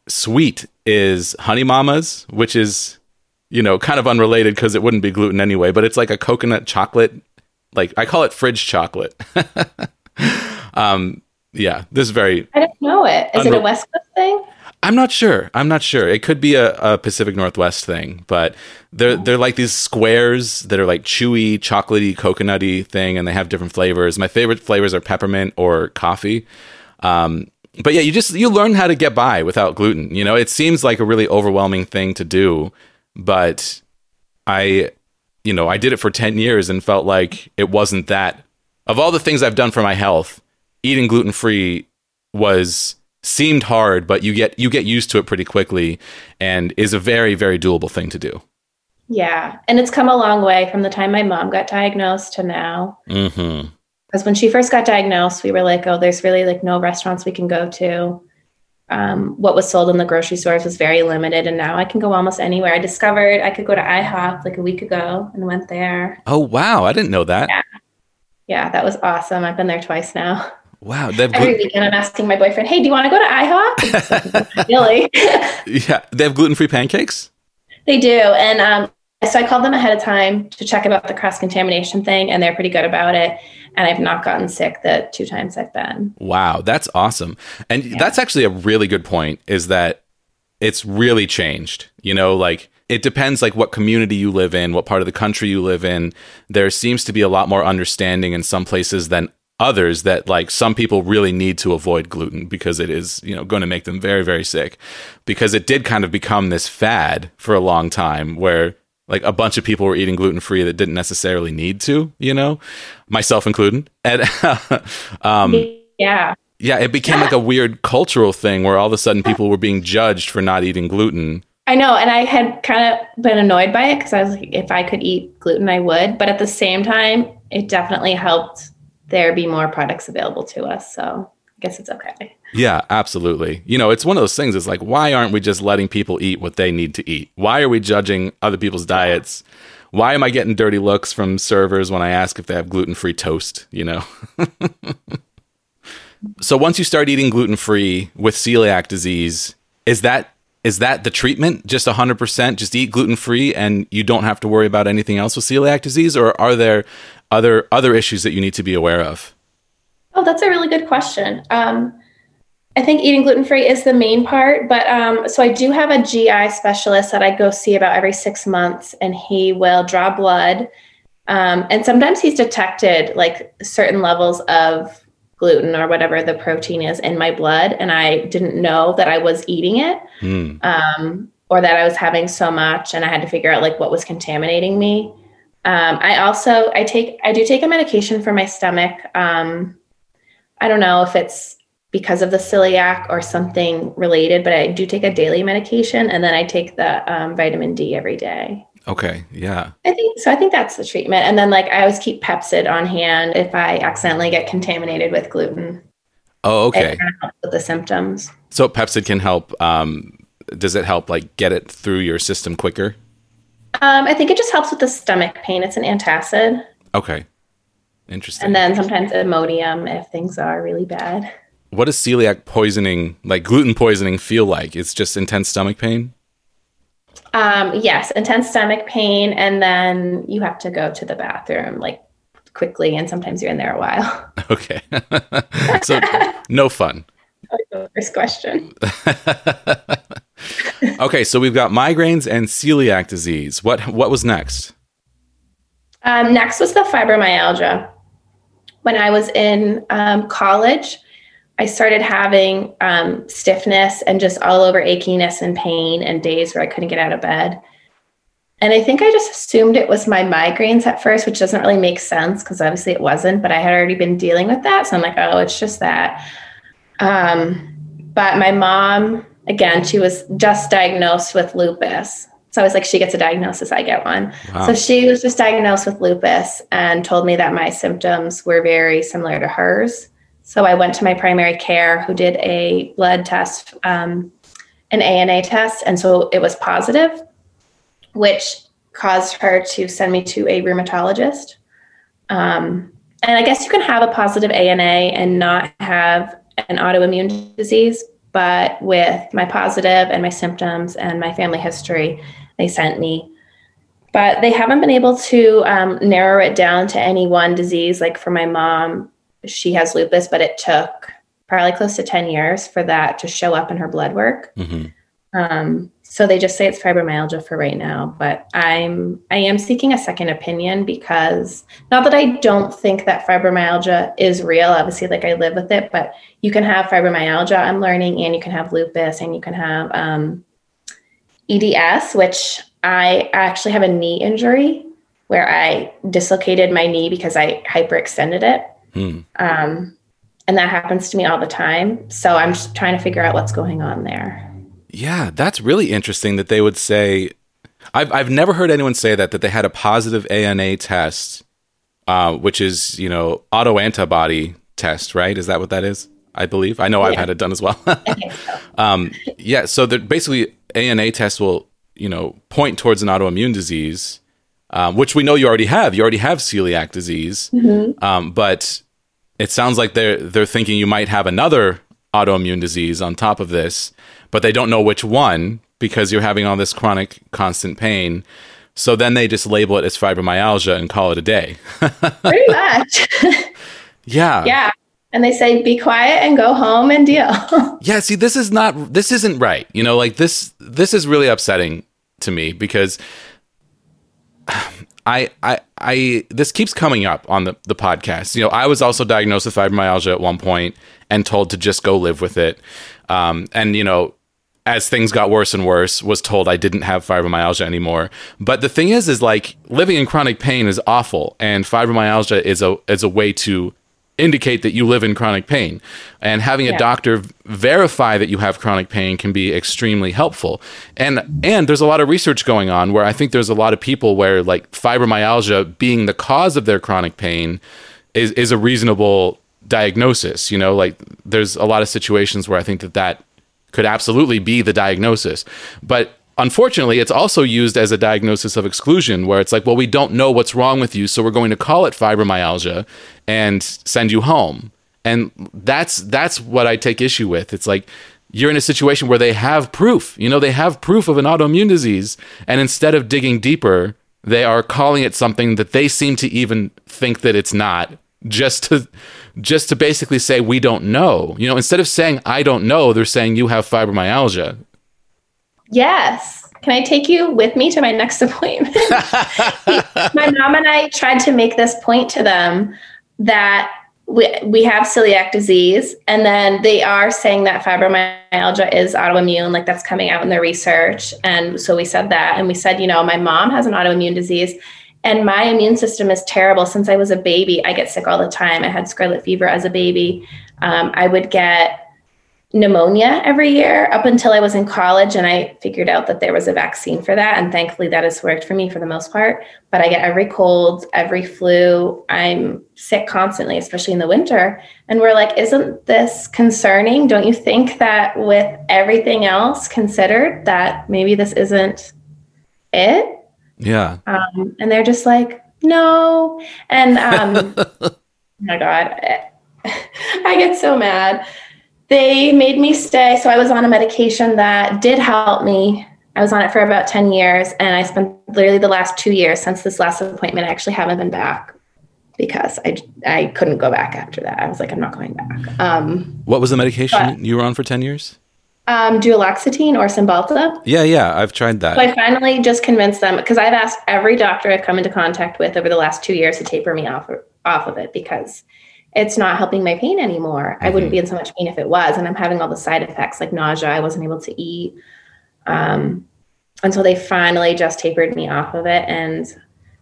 sweet is Honey Mama's, which is you know kind of unrelated because it wouldn't be gluten anyway, but it's like a coconut chocolate. Like I call it fridge chocolate. um, yeah, this is very. I don't know it. Is it a West Coast thing? I'm not sure. I'm not sure. It could be a, a, Pacific Northwest thing, but they're they're like these squares that are like chewy, chocolatey, coconutty thing, and they have different flavors. My favorite flavors are peppermint or coffee. Um, but yeah, you just you learn how to get by without gluten. You know, it seems like a really overwhelming thing to do, but I, you know, I did it for ten years and felt like it wasn't that. Of all the things I've done for my health, eating gluten free was seemed hard, but you get you get used to it pretty quickly, and is a very very doable thing to do. Yeah, and it's come a long way from the time my mom got diagnosed to now. Mm-hmm. Because when she first got diagnosed, we were like, "Oh, there's really like no restaurants we can go to." Um, what was sold in the grocery stores was very limited, and now I can go almost anywhere. I discovered I could go to IHOP like a week ago and went there. Oh wow, I didn't know that. Yeah, yeah that was awesome. I've been there twice now. Wow. Every glu- weekend I'm asking my boyfriend, hey, do you want to go to IHOP? really? yeah. They have gluten free pancakes? They do. And um, so I called them ahead of time to check about the cross contamination thing, and they're pretty good about it. And I've not gotten sick the two times I've been. Wow. That's awesome. And yeah. that's actually a really good point is that it's really changed. You know, like it depends like what community you live in, what part of the country you live in. There seems to be a lot more understanding in some places than others that like some people really need to avoid gluten because it is you know going to make them very very sick. Because it did kind of become this fad for a long time where like a bunch of people were eating gluten free that didn't necessarily need to you know myself included. And um yeah. yeah it became like a weird cultural thing where all of a sudden people were being judged for not eating gluten. I know, and I had kind of been annoyed by it because I was like, if I could eat gluten, I would. But at the same time, it definitely helped there be more products available to us. So I guess it's okay. Yeah, absolutely. You know, it's one of those things. It's like, why aren't we just letting people eat what they need to eat? Why are we judging other people's diets? Why am I getting dirty looks from servers when I ask if they have gluten free toast? You know? so once you start eating gluten free with celiac disease, is that is that the treatment? Just 100%, just eat gluten free and you don't have to worry about anything else with celiac disease? Or are there other other issues that you need to be aware of? Oh, that's a really good question. Um, I think eating gluten free is the main part, but um, so I do have a GI specialist that I go see about every six months, and he will draw blood. Um, and sometimes he's detected like certain levels of gluten or whatever the protein is in my blood, and I didn't know that I was eating it, mm. um, or that I was having so much, and I had to figure out like what was contaminating me. Um, I also I take I do take a medication for my stomach. Um, I don't know if it's because of the celiac or something related, but I do take a daily medication, and then I take the um, vitamin D every day. Okay, yeah. I think so. I think that's the treatment, and then like I always keep Pepcid on hand if I accidentally get contaminated with gluten. Oh, okay. with the symptoms. So Pepcid can help. Um, does it help like get it through your system quicker? Um, I think it just helps with the stomach pain. It's an antacid. Okay. Interesting. And then sometimes Imodium if things are really bad. What does celiac poisoning, like gluten poisoning, feel like? It's just intense stomach pain? Um, yes, intense stomach pain. And then you have to go to the bathroom like quickly. And sometimes you're in there a while. Okay. so no fun. First question. okay, so we've got migraines and celiac disease. What what was next? Um, next was the fibromyalgia. When I was in um, college, I I started having um, stiffness and just all over achiness and pain and days where I couldn't get out of bed. And I think I just assumed it was my migraines at first, which doesn't really make sense because obviously it wasn't, but I had already been dealing with that. So I'm like, oh, it's just that. Um, but my mom, again, she was just diagnosed with lupus. So I was like, she gets a diagnosis, I get one. Wow. So she was just diagnosed with lupus and told me that my symptoms were very similar to hers. So I went to my primary care who did a blood test, um, an ANA test. And so it was positive which caused her to send me to a rheumatologist. Um, and I guess you can have a positive ANA and not have an autoimmune disease, but with my positive and my symptoms and my family history, they sent me. But they haven't been able to um, narrow it down to any one disease. Like for my mom, she has lupus, but it took probably close to 10 years for that to show up in her blood work. Mm-hmm. Um, so they just say it's fibromyalgia for right now, but I'm I am seeking a second opinion because not that I don't think that fibromyalgia is real. Obviously, like I live with it, but you can have fibromyalgia. I'm learning, and you can have lupus, and you can have um, EDS, which I actually have a knee injury where I dislocated my knee because I hyperextended it. Hmm. Um, and that happens to me all the time. So I'm just trying to figure out what's going on there. Yeah, that's really interesting that they would say. I've I've never heard anyone say that that they had a positive ANA test, uh, which is you know auto antibody test, right? Is that what that is? I believe. I know yeah. I've had it done as well. um, yeah, so basically ANA test will you know point towards an autoimmune disease, um, which we know you already have. You already have celiac disease, mm-hmm. um, but it sounds like they're they're thinking you might have another autoimmune disease on top of this but they don't know which one because you're having all this chronic constant pain. So then they just label it as fibromyalgia and call it a day. Pretty much. yeah. Yeah. And they say be quiet and go home and deal. yeah, see this is not this isn't right. You know, like this this is really upsetting to me because I, I, I, this keeps coming up on the, the podcast. You know, I was also diagnosed with fibromyalgia at one point and told to just go live with it. Um, and, you know, as things got worse and worse, was told I didn't have fibromyalgia anymore. But the thing is, is like living in chronic pain is awful, and fibromyalgia is a is a way to indicate that you live in chronic pain. And having yeah. a doctor verify that you have chronic pain can be extremely helpful. And and there's a lot of research going on where I think there's a lot of people where like fibromyalgia being the cause of their chronic pain is is a reasonable diagnosis, you know, like there's a lot of situations where I think that that could absolutely be the diagnosis. But unfortunately, it's also used as a diagnosis of exclusion, where it's like, well, we don't know what's wrong with you, so we're going to call it fibromyalgia and send you home. And that's that's what I take issue with. It's like you're in a situation where they have proof. You know, they have proof of an autoimmune disease, and instead of digging deeper, they are calling it something that they seem to even think that it's not, just to just to basically say we don't know. You know, instead of saying I don't know, they're saying you have fibromyalgia. Yes. Can I take you with me to my next appointment? my mom and I tried to make this point to them that we, we have celiac disease, and then they are saying that fibromyalgia is autoimmune, like that's coming out in the research. And so we said that, and we said, you know, my mom has an autoimmune disease and my immune system is terrible since I was a baby. I get sick all the time. I had scarlet fever as a baby. Um, I would get pneumonia every year up until I was in college, and I figured out that there was a vaccine for that. And thankfully, that has worked for me for the most part. But I get every cold, every flu. I'm sick constantly, especially in the winter. And we're like, isn't this concerning? Don't you think that with everything else considered, that maybe this isn't it? Yeah. Um, and they're just like, no. And um, oh my God, I get so mad. They made me stay. So I was on a medication that did help me. I was on it for about 10 years, and I spent literally the last two years since this last appointment. I actually haven't been back because I, I couldn't go back after that. I was like, I'm not going back. Um, what was the medication you were on for 10 years? um, duloxetine or Cymbalta. Yeah, yeah, I've tried that. So I finally just convinced them because I've asked every doctor I've come into contact with over the last two years to taper me off off of it because it's not helping my pain anymore. I wouldn't be in so much pain if it was. And I'm having all the side effects like nausea. I wasn't able to eat. Um, until they finally just tapered me off of it. And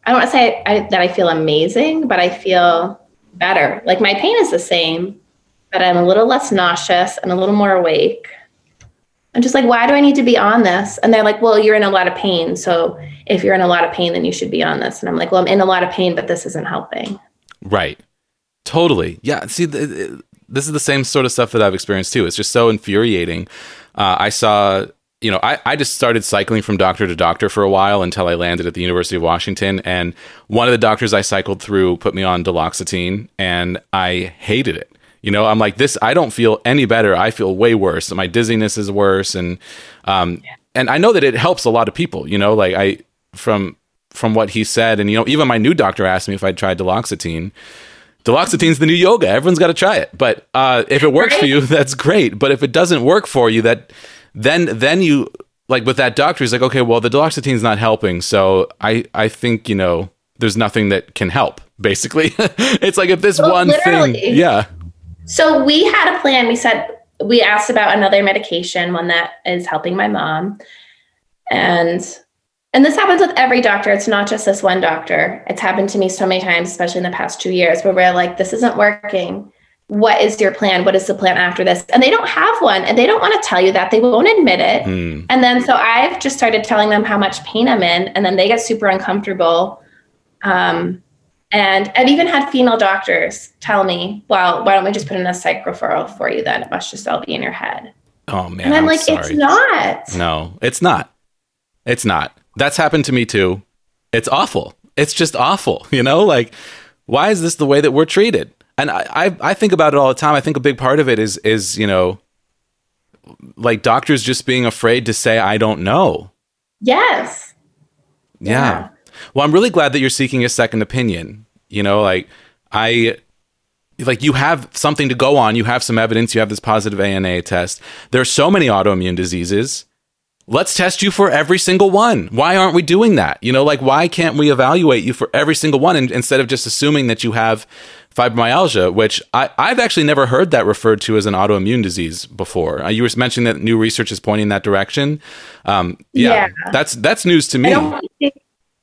I don't want to say I, that I feel amazing, but I feel better. Like my pain is the same, but I'm a little less nauseous and a little more awake. I'm just like, why do I need to be on this? And they're like, well, you're in a lot of pain. So if you're in a lot of pain, then you should be on this. And I'm like, well, I'm in a lot of pain, but this isn't helping. Right. Totally. Yeah. See, the, this is the same sort of stuff that I've experienced too. It's just so infuriating. Uh, I saw, you know, I, I just started cycling from doctor to doctor for a while until I landed at the University of Washington. And one of the doctors I cycled through put me on duloxetine, and I hated it. You know, I'm like this. I don't feel any better. I feel way worse. My dizziness is worse, and um, and I know that it helps a lot of people. You know, like I from from what he said, and you know, even my new doctor asked me if I'd tried duloxetine. Duloxetine's the new yoga. Everyone's got to try it. But uh, if it works right? for you, that's great. But if it doesn't work for you, that then then you like with that doctor, he's like, okay, well, the duloxetine's not helping, so I I think you know there's nothing that can help. Basically, it's like if this well, one thing, yeah. So we had a plan. We said we asked about another medication, one that is helping my mom. And and this happens with every doctor. It's not just this one doctor. It's happened to me so many times, especially in the past two years, where we're like, this isn't working. What is your plan? What is the plan after this? And they don't have one and they don't want to tell you that. They won't admit it. Mm. And then so I've just started telling them how much pain I'm in, and then they get super uncomfortable. Um, and I've even had female doctors tell me, well, why don't we just put in a psych referral for you then? It must just all be in your head. Oh, man. And I'm, I'm like, sorry. it's not. No, it's not. It's not. That's happened to me too. It's awful. It's just awful. You know, like, why is this the way that we're treated? And I, I, I think about it all the time. I think a big part of it is, is, you know, like doctors just being afraid to say, I don't know. Yes. yeah. yeah. Well, I'm really glad that you're seeking a second opinion. You know, like I like you have something to go on, you have some evidence, you have this positive ANA test. There are so many autoimmune diseases. Let's test you for every single one. Why aren't we doing that? You know, like why can't we evaluate you for every single one and, instead of just assuming that you have fibromyalgia, which I, I've actually never heard that referred to as an autoimmune disease before. Uh, you were mentioning that new research is pointing in that direction. Um, yeah, yeah, that's that's news to me.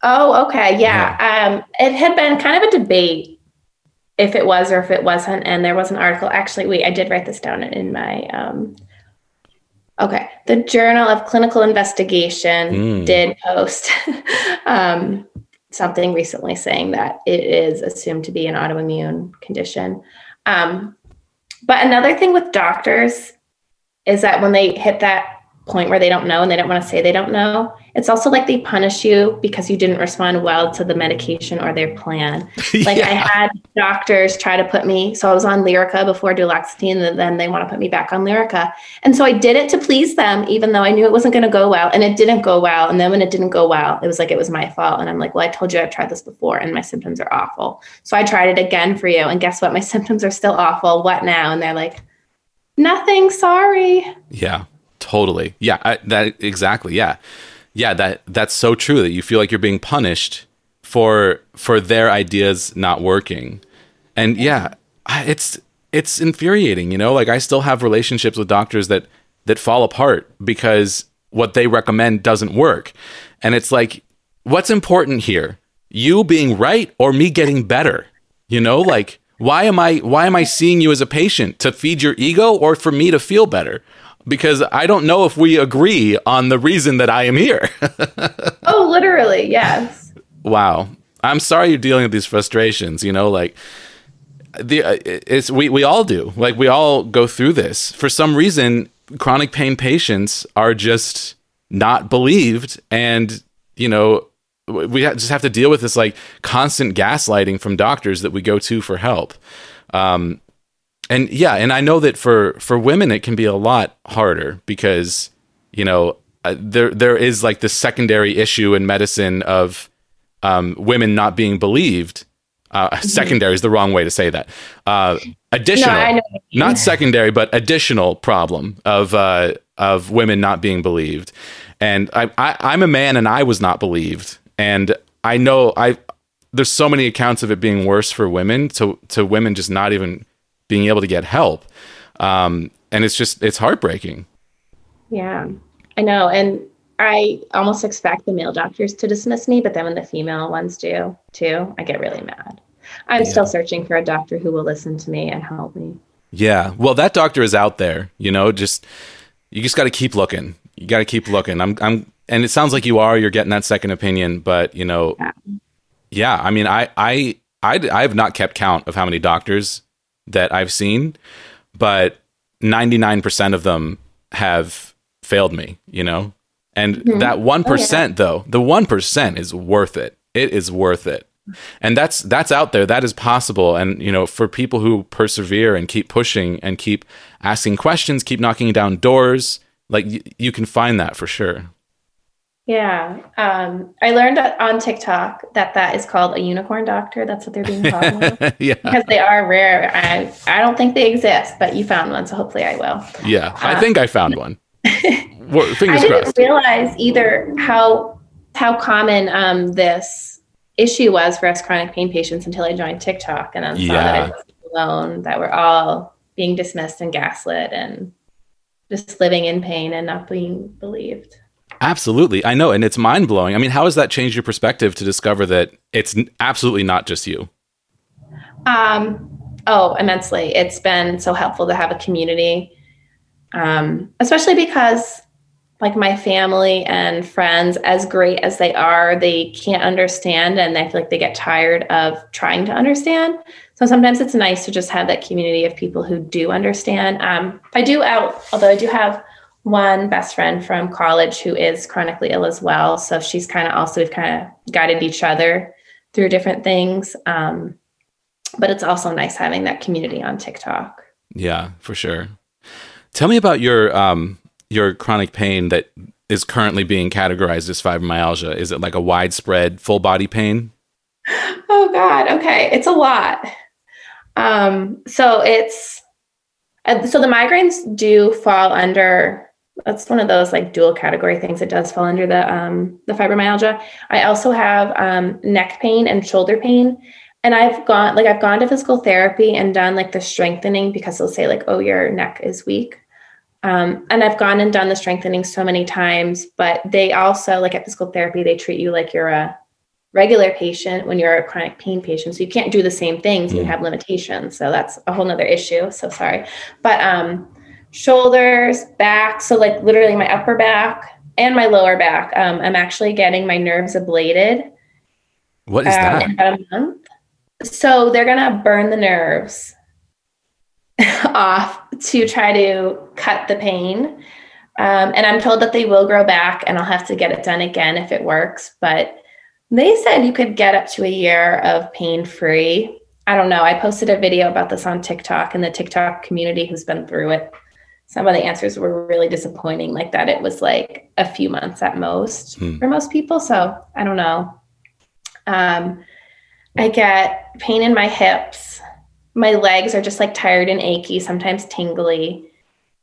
Oh, okay. Yeah. yeah. Um, it had been kind of a debate if it was or if it wasn't. And there was an article. Actually, wait, I did write this down in my. Um, okay. The Journal of Clinical Investigation mm. did post um, something recently saying that it is assumed to be an autoimmune condition. Um, but another thing with doctors is that when they hit that point where they don't know and they don't want to say they don't know. It's also like they punish you because you didn't respond well to the medication or their plan. Like yeah. I had doctors try to put me, so I was on Lyrica before duloxetine, and then they want to put me back on Lyrica. And so I did it to please them, even though I knew it wasn't going to go well. And it didn't go well. And then when it didn't go well, it was like it was my fault. And I'm like, well, I told you I've tried this before and my symptoms are awful. So I tried it again for you. And guess what? My symptoms are still awful. What now? And they're like, nothing, sorry. Yeah. Totally. Yeah. I, that exactly. Yeah. Yeah. That that's so true that you feel like you're being punished for for their ideas not working, and yeah, it's it's infuriating. You know, like I still have relationships with doctors that that fall apart because what they recommend doesn't work, and it's like, what's important here? You being right or me getting better? You know, like why am I why am I seeing you as a patient to feed your ego or for me to feel better? Because I don't know if we agree on the reason that I am here. oh, literally, yes. Wow. I'm sorry you're dealing with these frustrations, you know, like the uh, it's we we all do. Like we all go through this. For some reason, chronic pain patients are just not believed and, you know, we just have to deal with this like constant gaslighting from doctors that we go to for help. Um, and yeah, and I know that for for women it can be a lot harder because you know uh, there there is like the secondary issue in medicine of um, women not being believed. Uh, mm-hmm. Secondary is the wrong way to say that. Uh, additional, no, not secondary, but additional problem of uh, of women not being believed. And I, I I'm a man, and I was not believed, and I know I there's so many accounts of it being worse for women to to women just not even being able to get help. Um, and it's just it's heartbreaking. Yeah, I know. And I almost expect the male doctors to dismiss me, but then when the female ones do too, I get really mad. I'm Yeah. still searching for a doctor who will listen to me and help me. Yeah. Well, that doctor is out there, you know, just you just got to keep looking. You got to keep looking. I'm I'm and it sounds like you are you're getting that second opinion, but you know, Yeah. yeah, I mean, I I I I have not kept count of how many doctors that I've seen, but 99% of them have failed me, you know? And mm-hmm. that 1% though, the 1% is worth it. It is worth it. And that's that's out there. That is possible. And you know, for people who persevere and keep pushing and keep asking questions, keep knocking down doors, like y- you can find that for sure. Yeah. Um, I learned on TikTok that that is called a unicorn doctor. That's what they're being called yeah. because they are rare. I, I don't think they exist, but you found one, so hopefully I will. Yeah. I think I found one. Well, I didn't crossed. realize either how how common um, this issue was for us chronic pain patients until I joined TikTok and then saw that I wasn't alone, that we're all being dismissed and gaslit and just living in pain and not being believed. Absolutely. I know. And it's mind blowing. I mean, how has that changed your perspective to discover that it's absolutely not just you? Um, oh, immensely. It's been so helpful to have a community, um, especially because, like, my family and friends, as great as they are, they can't understand and I feel like they get tired of trying to understand. So sometimes it's nice to just have that community of people who do understand. Um, I do out, although I do have one best friend from college who is chronically ill as well. So she's kind of also, we've kind of guided each other through different things. Um, but it's also nice having that community on TikTok. Yeah, for sure. Tell me about your um your chronic pain that is currently being categorized as fibromyalgia. Is it like a widespread full body pain? Oh God. Okay, it's a lot. Um, so it's uh, so the migraines do fall under. That's one of those like dual category things. It does fall under the um, the fibromyalgia. I also have um, neck pain and shoulder pain, and I've gone like I've gone to physical therapy and done like the strengthening because they'll say like, oh, your neck is weak. Um, and I've gone and done the strengthening so many times, but they also like at physical therapy, they treat you like you're a regular patient when you're a chronic pain patient. So you can't do the same things and you Mm. have limitations. So that's a whole nother issue. So sorry. But um shoulders, back, so like literally my upper back and my lower back. Um, I'm actually getting my nerves ablated What is um, that? in about a month. So they're gonna burn the nerves off to try to cut the pain. Um, and I'm told that they will grow back and I'll have to get it done again if it works. But they said you could get up to a year of pain free. I don't know. I posted a video about this on TikTok and the TikTok community who's been through it. Some of the answers were really disappointing, like that it was like a few months at most Hmm. for most people. So I don't know. Um, I get pain in my hips. My legs are just like tired and achy, sometimes tingly.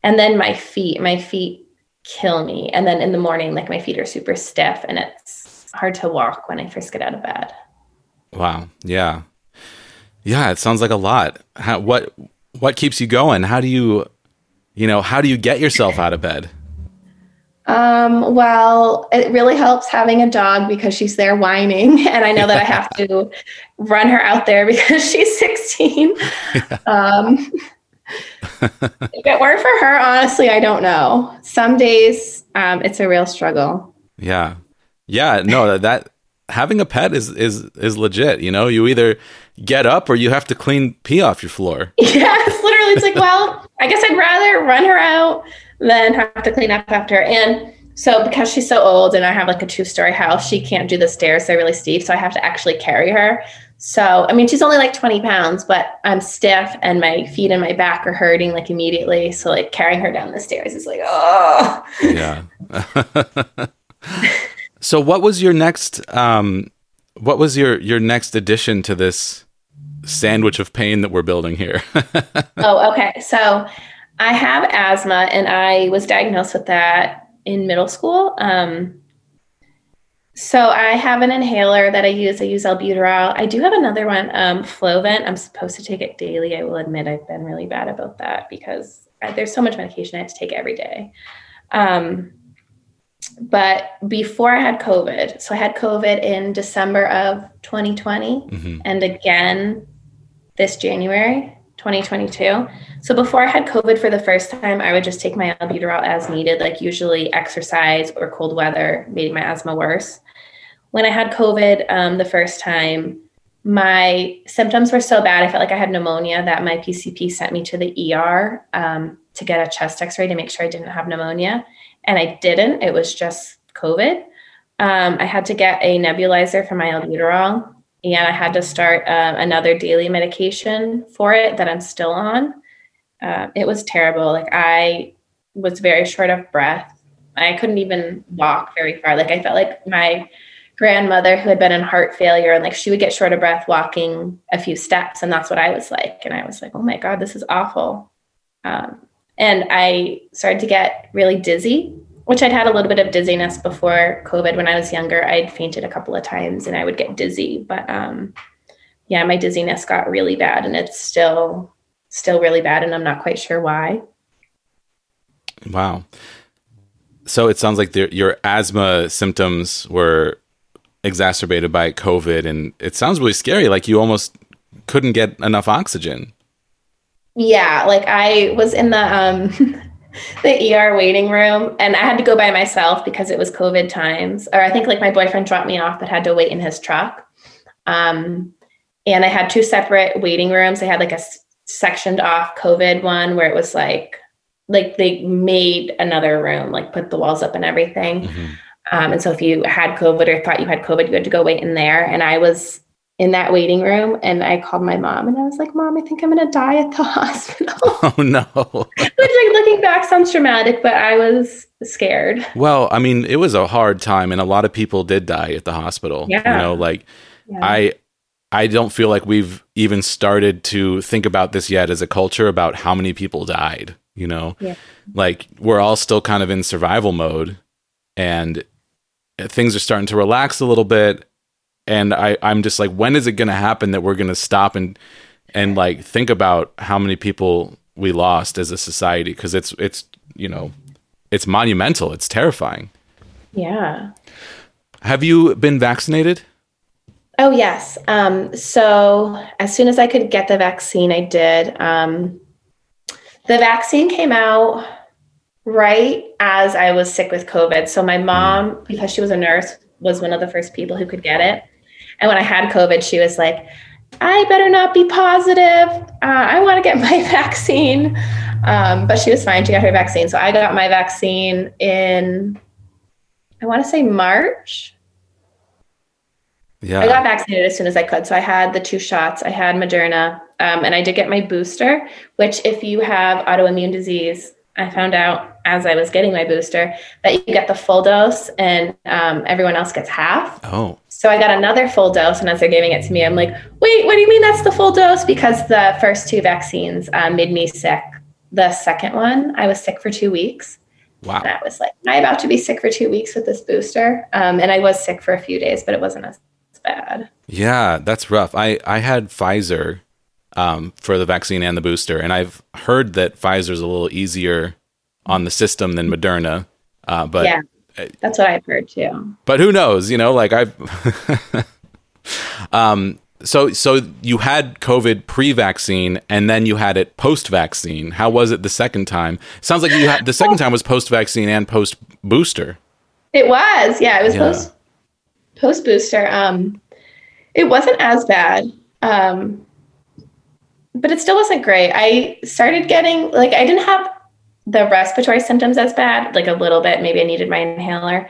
And then my feet, my feet kill me. And then in the morning, like my feet are super stiff and it's hard to walk when I first get out of bed. Wow. Yeah. Yeah, it sounds like a lot. How, what what keeps you going? How do you you know, how do you get yourself out of bed? Um, well, it really helps having a dog because she's there whining, and I know that I have to run her out there because she's 16. Um, if it weren't for her, honestly, I don't know. Some days um, it's a real struggle. Yeah. Yeah, no, that, that having a pet is is is legit, you know? You either get up or you have to clean pee off your floor. Yeah, it's literally, it's like, well, I guess I'd rather run her out than have to clean up after her. And so, because she's so old and I have like a two story house, she can't do the stairs. They're really steep. So, I have to actually carry her. So, I mean, she's only like 20 pounds, but I'm stiff and my feet and my back are hurting like immediately. So, like, carrying her down the stairs is like, oh. Yeah. so what was your next um what was your your next addition to this sandwich of pain that we're building here? oh, okay. So, I have asthma and I was diagnosed with that in middle school. Um, So I have an inhaler that I use. I use albuterol. I do have another one, um, Flovent. I'm supposed to take it daily. I will admit I've been really bad about that because I, there's so much medication I have to take every day. Um, but before I had COVID, so I had COVID in December of 2020 Mhm. and again this January 2022. So before I had COVID for the first time, I would just take my albuterol as needed, like usually exercise or cold weather made my asthma worse. When I had COVID um, the first time, my symptoms were so bad, I felt like I had pneumonia that my PCP sent me to the ER um, to get a chest x ray to make sure I didn't have pneumonia. And I didn't, it was just COVID. Um, I had to get a nebulizer for my albuterol and I had to start uh, another daily medication for it that I'm still on. Uh, it was terrible. Like I was very short of breath. I couldn't even walk very far. Like I felt like my grandmother who had been in heart failure and like she would get short of breath walking a few steps and that's what I was like. And I was like, oh my God, this is awful. Um, and I started to get really dizzy which I'd had a little bit of dizziness before COVID when I was younger. I'd fainted a couple of times and I would get dizzy, but um, yeah, my dizziness got really bad and it's still still really bad and I'm not quite sure why. Wow. So it sounds like your asthma symptoms were exacerbated by COVID, and it sounds really scary. Like you almost couldn't get enough oxygen. Yeah, like I was in the um the ER waiting room and I had to go by myself because it was COVID times. Or I think like my boyfriend dropped me off but had to wait in his truck. Um and I had two separate waiting rooms. I had like a sectioned off COVID one where it was like like they made another room, like put the walls up and everything. Mhm. Um, and so if you had COVID or thought you had COVID, you had to go wait in there. And I was in that waiting room and I called my mom and I was like, Mom, I think I'm gonna die at the hospital. Oh no. Which like looking back sounds dramatic, but I was scared. Well, I mean, it was a hard time, and a lot of people did die at the hospital. Yeah. You know, like Yeah. I, I don't feel like we've even started to think about this yet as a culture about how many people died. You know, Yeah. like we're all still kind of in survival mode, and eh, things are starting to relax a little bit. And I, I'm just like, when is it going to happen that we're going to stop and and like think about how many people we lost as a society? Because it's it's you know, it's monumental. It's terrifying. Yeah. Have you been vaccinated? Oh yes. Um, so as soon as I could get the vaccine, I did. Um, the vaccine came out right as I was sick with COVID. So my mom, because she was a nurse, was one of the first people who could get it. And when I had COVID, she was like, "I better not be positive. Uh, I want to get my vaccine." Um, but she was fine. She got her vaccine. So I got my vaccine in, I want to say March. Yeah. I got vaccinated as soon as I could. So I had the two shots. I had Moderna, um, and I did get my booster. Which, if you have autoimmune disease, I found out as I was getting my booster that you get the full dose, and um, everyone else gets half. oh, So I got another full dose, and as they're giving it to me, I'm like, "Wait, what do you mean that's the full dose?" Because the first two vaccines um, made me sick. The second one, I was sick for two weeks. wow. And I was like, "Am I about to be sick for two weeks with this booster?" Um, and I was sick for a few days, but it wasn't as bad. Yeah, that's rough. I I had Pfizer um, for the vaccine and the booster, and I've heard that Pfizer's a little easier on the system than Moderna. Uh, but yeah, that's what I've heard too. but who knows? You know, like I've. um. So so you had COVID pre-vaccine, and then you had it post-vaccine. How was it the second time? Sounds like you had the second time was post-vaccine and post-booster. It was, yeah, it was Yeah. post post booster. Um, it wasn't as bad, um, but it still wasn't great. I started getting like I didn't have the respiratory symptoms as bad, like a little bit. Maybe I needed my inhaler.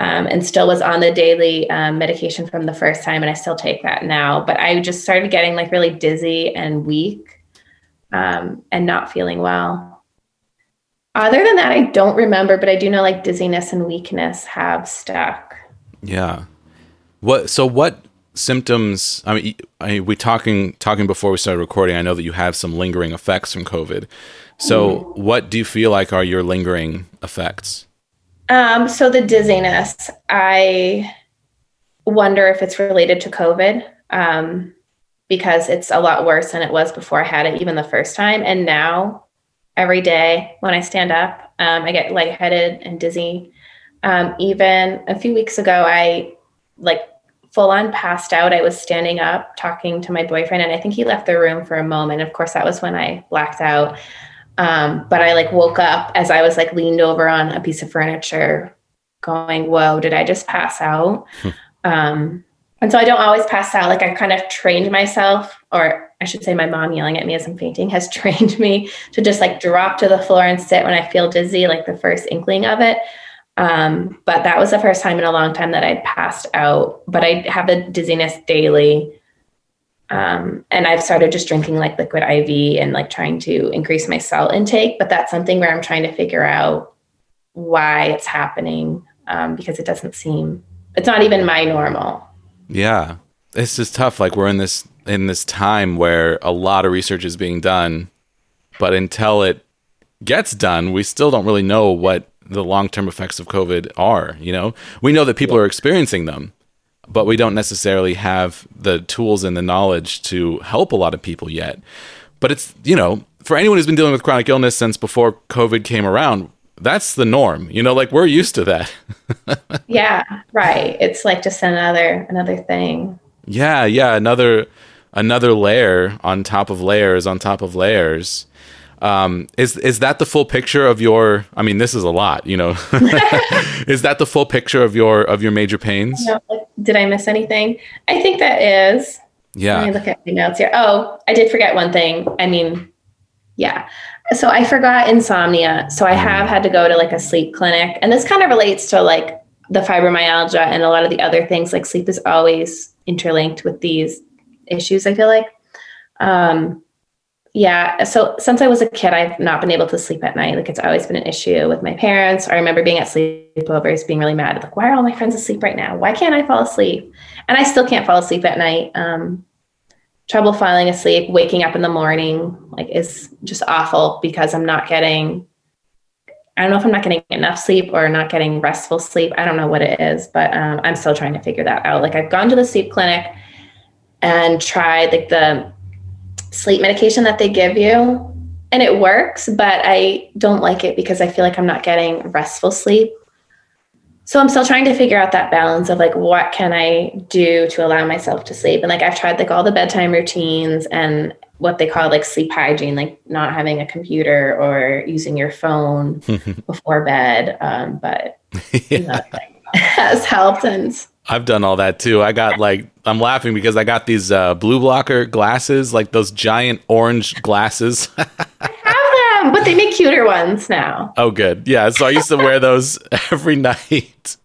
Um, and still was on the daily um, medication from the first time, and I still take that now. But I just started getting like really dizzy and weak, um, and not feeling well. Other than that, I don't remember, but I do know like dizziness and weakness have stuck. Yeah. What? So what symptoms? I mean, I, we talking talking before we started recording. I know that you have some lingering effects from COVID. So what do you feel like are your lingering effects? Um, so the dizziness, I wonder if it's related to COVID um, because it's a lot worse than it was before I had it, even the first time. And now, every day when I stand up, um, I get lightheaded and dizzy. Um, even a few weeks ago, I like full on passed out. I was standing up talking to my boyfriend, and I think he left the room for a moment. Of course, that was when I blacked out. Um, but I like woke up as I was like leaned over on a piece of furniture, going, "Whoa, did I just pass out?" Hmm. um, and so I don't always pass out. Like I kind of trained myself, or I should say, my mom yelling at me as I'm fainting has trained me to just like drop to the floor and sit when I feel dizzy, like the first inkling of it. Um, but that was the first time in a long time that I'd passed out. But I have the dizziness daily. Um, and I've started just drinking like liquid IV and like trying to increase my salt intake. But that's something where I'm trying to figure out why it's happening um, because it doesn't seem, it's not even my normal. Yeah. It's just tough. Like we're in this in this time where a lot of research is being done, but until it gets done, we still don't really know what the long term effects of COVID are. You know, we know that people are experiencing them, but we don't necessarily have the tools and the knowledge to help a lot of people yet. But it's, you know, for anyone who's been dealing with chronic illness since before COVID came around, that's the norm. You know, like we're used to that. yeah, right. It's like just another another thing. Yeah, yeah, another another layer on top of layers on top of layers. Um, is is that the full picture of your? I mean, this is a lot, you know. is that the full picture of your of your major pains? No, did I miss anything? I think that is. Yeah. Let me look at my notes here. Oh, I did forget one thing. I mean, yeah. So I forgot insomnia. So I have had to go to like a sleep clinic, and this kind of relates to like the fibromyalgia and a lot of the other things. Like sleep is always interlinked with these issues. I feel like. Um, yeah. So since I was a kid, I've not been able to sleep at night. Like it's always been an issue with my parents. I remember being at sleepovers, being really mad. Like, why are all my friends asleep right now? Why can't I fall asleep? And I still can't fall asleep at night. Um, trouble falling asleep, waking up in the morning, like is just awful because I'm not getting. I don't know if I'm not getting enough sleep or not getting restful sleep. I don't know what it is, but um, I'm still trying to figure that out. Like I've gone to the sleep clinic and tried like the sleep medication that they give you and it works but i don't like it because i feel like i'm not getting restful sleep so i'm still trying to figure out that balance of like what can i do to allow myself to sleep and like i've tried like all the bedtime routines and what they call like sleep hygiene like not having a computer or using your phone before bed um, but yeah. nothing has helped and I've done all that too. I got like I'm laughing because I got these uh, blue blocker glasses, like those giant orange glasses. I have them, but they make cuter ones now. oh, good. Yeah. So I used to wear those every night,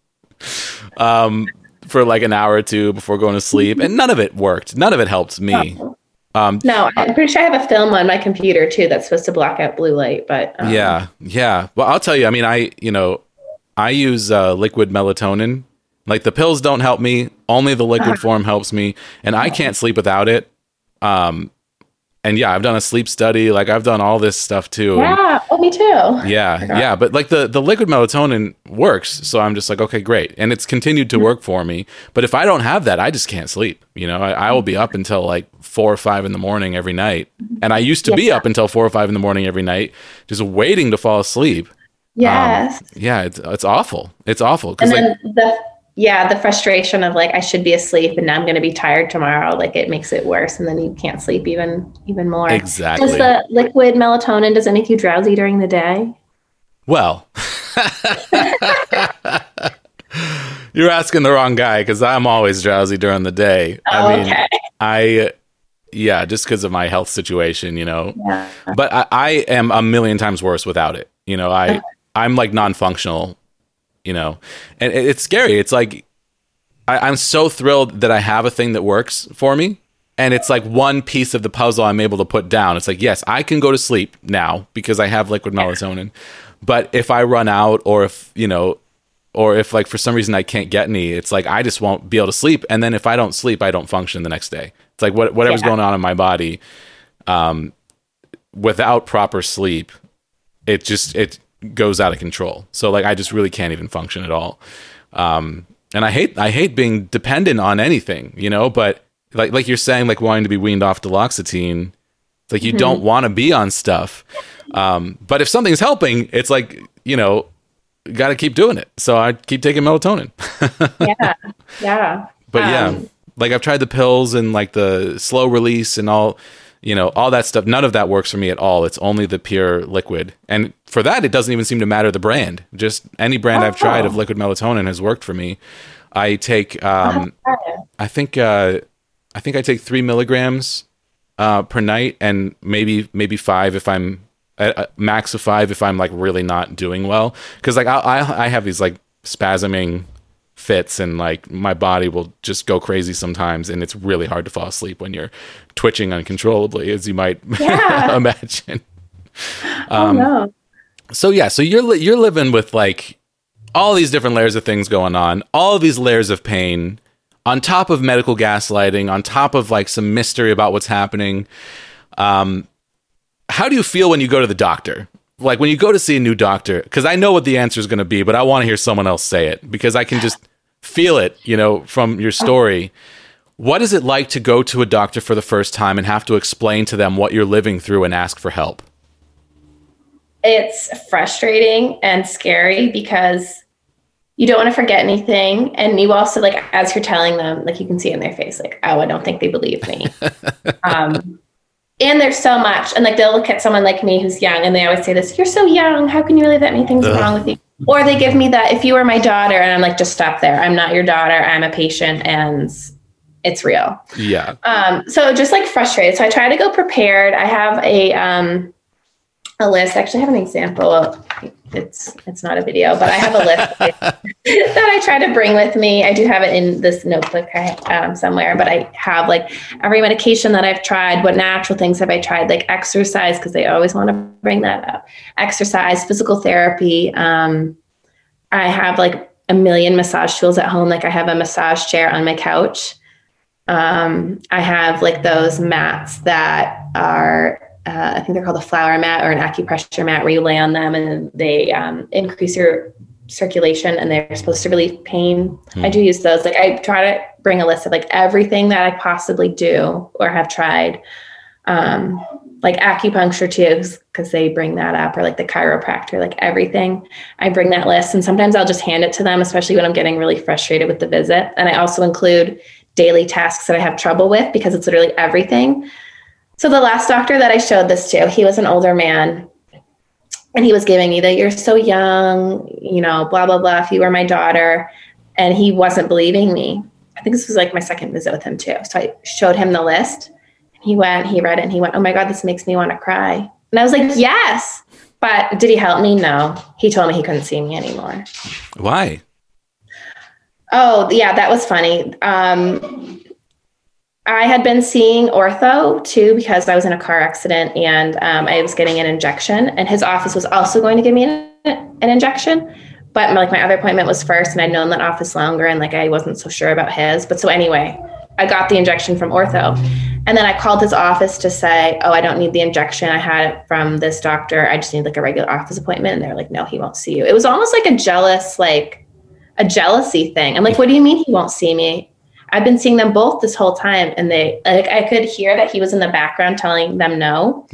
um, for like an hour or two before going to sleep, and none of it worked. None of it helped me. Um, No, I'm pretty sure I have a film on my computer too that's supposed to block out blue light, but um, yeah, yeah. Well, I'll tell you. I mean, I you know, I use uh, liquid melatonin. Like the pills don't help me. Only the liquid uh-huh. form helps me, and I can't sleep without it. Um, and yeah, I've done a sleep study. Like I've done all this stuff too. Yeah, oh, me too. yeah, oh yeah, but like the the liquid melatonin works, so I'm just like, okay, great, and it's continued to mm-hmm. work for me. But if I don't have that, I just can't sleep. You know, I, I will be mm-hmm. up until like four or five in the morning every night, mm-hmm. and I used to be up until four or five in the morning every night, just waiting to fall asleep. Um, yes. Yeah, it's it's awful. It's awful and because like then the yeah, the frustration of like I should be asleep and now I'm going to be tired tomorrow. Like it makes it worse, and then you can't sleep even even more. exactly. Does the liquid melatonin does it make you drowsy during the day? Well, you're asking the wrong guy because I'm always drowsy during the day. Oh, I mean, okay. I, yeah, just because of my health situation, you know. Yeah. But I, I am a million times worse without it. You know, I, I'm like non-functional. You know, and it's scary. It's like I, I'm so thrilled that I have a thing that works for me. And it's like one piece of the puzzle I'm able to put down. It's like, yes, I can go to sleep now because I have liquid melatonin. But if I run out or if, you know, or if like for some reason I can't get any, it's like I just won't be able to sleep. And then if I don't sleep, I don't function the next day. It's like what, whatever's Yeah. going on in my body, um, without proper sleep, it just it goes out of control. So like I just really can't even function at all. Um, and I hate I hate being dependent on anything, you know. But like like you're saying, like wanting to be weaned off duloxetine, it's like you Mm-hmm. don't want to be on stuff. Um, but if something's helping, it's like you know, got to keep doing it. So I keep taking melatonin. yeah, yeah. But yeah, Um, like I've tried the pills and like the slow release and all, you know, all that stuff. None of that works for me at all. It's only the pure liquid. And for that, it doesn't even seem to matter the brand. Just any brand I've tried of Oh. liquid melatonin has worked for me. I take, um, I think, uh, I think I take three milligrams uh, per night, and maybe maybe five if I'm a, a max of five if I'm like really not doing well. Because like I, I I have these like spasming fits and like my body will just go crazy sometimes and it's really hard to fall asleep when you're twitching uncontrollably as you might Yeah. imagine oh no. so yeah so you're li- you're living with like all these different layers of things going on all of these layers of pain on top of medical gaslighting on top of like some mystery about what's happening um how do you feel when you go to the doctor like when you go to see a new doctor because i know what the answer is going to be but i want to hear someone else say it because i can just feel it you know from your story what is it like to go to a doctor for the first time and have to explain to them what you're living through and ask for help It's frustrating and scary because you don't want to forget anything. And you also like as you're telling them, like you can see in their face, like, oh, I don't think they believe me. um and there's so much. And like they'll look at someone like me who's young and they always say this, you're so young. How can you believe that anything's Ugh. wrong with you? Or they give me that if you were my daughter, and I'm like, just stop there. I'm not your daughter. I'm a patient and it's real. yeah Um, so just like frustrated. So I try to go prepared. I have a um, a list. I actually have an example. It's it's not a video, but I have a list that I try to bring with me. I do have it in this notebook I, um, somewhere, but I have like every medication that I've tried. What natural things have I tried? Like exercise, because they always want to bring that up. Exercise, physical therapy. Um, I have like a million massage tools at home. Like I have a massage chair on my couch. Um, I have like those mats that are, uh, I think they're called a flower mat or an acupressure mat where you lay on them and they um, increase your circulation and they're supposed to relieve pain. I do use those. Like I try to bring a list of like everything that I possibly do or have tried. Um, like acupuncture too, because they bring that up, or like the chiropractor, like everything. I bring that list, and sometimes I'll just hand it to them, especially when I'm getting really frustrated with the visit. And I also include daily tasks that I have trouble with because it's literally everything. So the last doctor that I showed this to, he was an older man. And he was giving me that you're so young, you know, blah, blah, blah. If you were my daughter. And he wasn't believing me. I think this was like my second visit with him too. So I showed him the list. And he went, he read it, and he went, Oh my God, this makes me want to cry. And I was like, Yes. But did he help me? No. He told me he couldn't see me anymore. why Oh, yeah, that was funny. Um, I had been seeing ortho too because I was in a car accident and um, I was getting an injection, and his office was also going to give me an, an injection. But like my other appointment was first, and I'd known that office longer, and like I wasn't so sure about his. But so anyway, I got the injection from ortho, and then I called his office to say, "Oh, I don't need the injection. I had it from this doctor. I just need like a regular office appointment." And they're like, "No, he won't see you." It was almost like a jealous, like a jealousy thing. I'm like, what do you mean he won't see me? I've been seeing them both this whole time. And they like I could hear that he was in the background telling them no.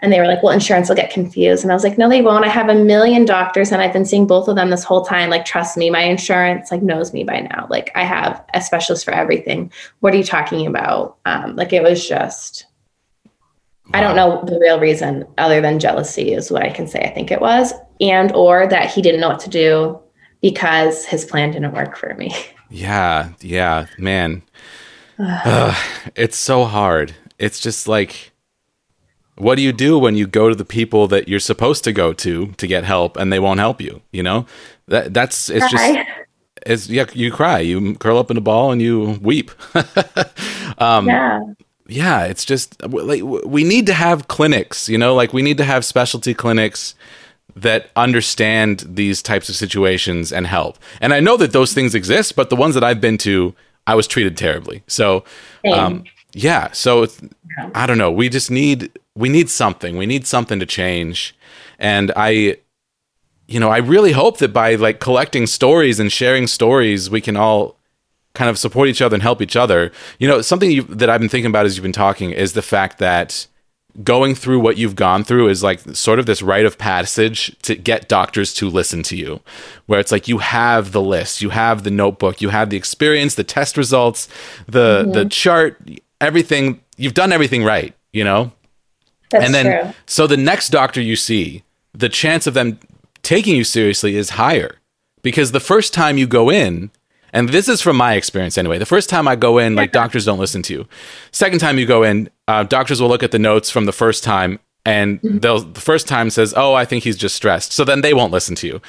And they were like, well, insurance will get confused. And I was like, no, they won't. I have a million doctors and I've been seeing both of them this whole time. Like, trust me, my insurance like knows me by now. Like I have a specialist for everything. What are you talking about? Um, like it was just I don't know the real reason other than jealousy is what I can say I think it was. And or that he didn't know what to do because his plan didn't work for me. Yeah, yeah, man. Ugh, it's so hard. It's just like, what do you do when you go to the people that you're supposed to go to to get help and they won't help you? You know, that that's it's just it's yeah. You cry, you curl up in a ball, and you weep. um, yeah. yeah, it's just like we need to have clinics, you know, like we need to have specialty clinics that understand these types of situations and help. And I know that those things exist, but the ones that I've been to, I was treated terribly. So, um, yeah, so it's, I don't know. We just need we need something. We need something to change. And I you know, I really hope that by like collecting stories and sharing stories, we can all kind of support each other and help each other. You know, something you, that I've been thinking about as you've been talking is the fact that going through what you've gone through is like sort of this rite of passage to get doctors to listen to you where it's like you have the list you have the notebook you have the experience the test results the mm-hmm. the chart everything you've done everything right you know That's and then true. so the next doctor you see the chance of them taking you seriously is higher because the first time you go in and this is from my experience anyway. The first time I go in, like doctors don't listen to you. Second time you go in, uh, doctors will look at the notes from the first time and mm-hmm. they'll the first time says, "Oh, I think he's just stressed." So then they won't listen to you.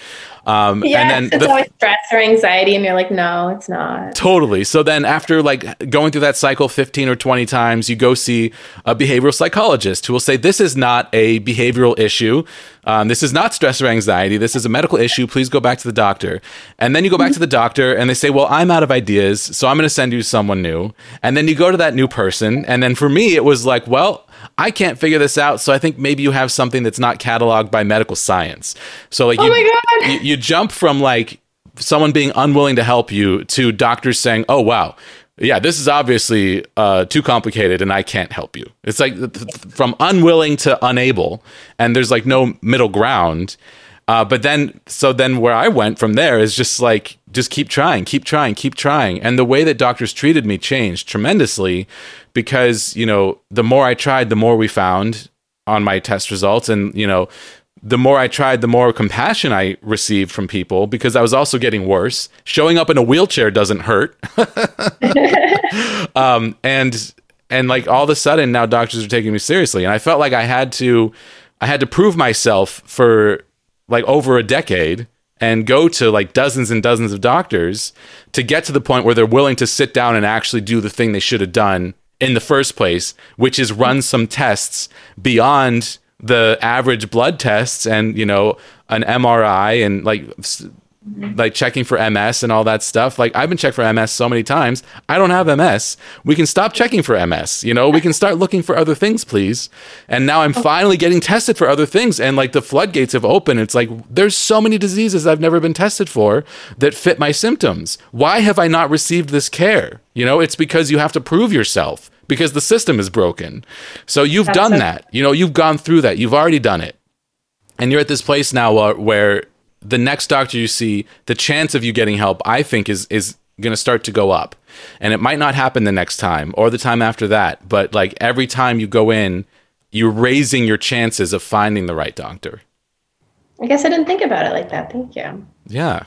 Um, yeah, and then it's the, always stress or anxiety, and you're like, "No, it's not." Totally. So then after like going through that cycle 15 or 20 times, you go see a behavioral psychologist who will say, "This is not a behavioral issue. Um, this is not stress or anxiety. This is a medical issue. Please go back to the doctor." And then you go back to the doctor, and they say, "Well, I'm out of ideas, so I'm going to send you someone new." And then you go to that new person, and then for me, it was like, "Well." I can't figure this out. So I think maybe you have something that's not cataloged by medical science. So like, oh you, my God. You, you jump from like someone being unwilling to help you to doctors saying, "Oh wow, yeah, this is obviously uh, too complicated and I can't help you. It's like th- th- from unwilling to unable, and there's like no middle ground. Uh, but then, so then where I went from there is just like, just keep trying, keep trying, keep trying. And the way that doctors treated me changed tremendously because, you know, the more I tried, the more we found on my test results. And, you know, the more I tried, the more compassion I received from people because I was also getting worse. Showing up in a wheelchair doesn't hurt. um, and, and like all of a sudden now doctors are taking me seriously. And I felt like I had to, I had to prove myself for like over a decade and go to like dozens and dozens of doctors to get to the point where they're willing to sit down and actually do the thing they should have done in the first place, which is run some tests beyond the average blood tests and, you know, an MRI and like like checking for MS and all that stuff. Like I've been checked for MS so many times. I don't have MS. We can stop checking for MS. You know, we can start looking for other things, please. And now I'm oh. finally getting tested for other things. And like the floodgates have opened. It's like there's so many diseases I've never been tested for that fit my symptoms. Why have I not received this care? You know, it's because you have to prove yourself because the system is broken. So you've That's done that. You know, you've gone through that. You've already done it. And you're at this place now uh, where the next doctor you see, the chance of you getting help, I think, is is going to start to go up. And it might not happen the next time or the time after that, but like every time you go in, you're raising your chances of finding the right doctor. I guess I didn't think about it like that. Thank you. Yeah.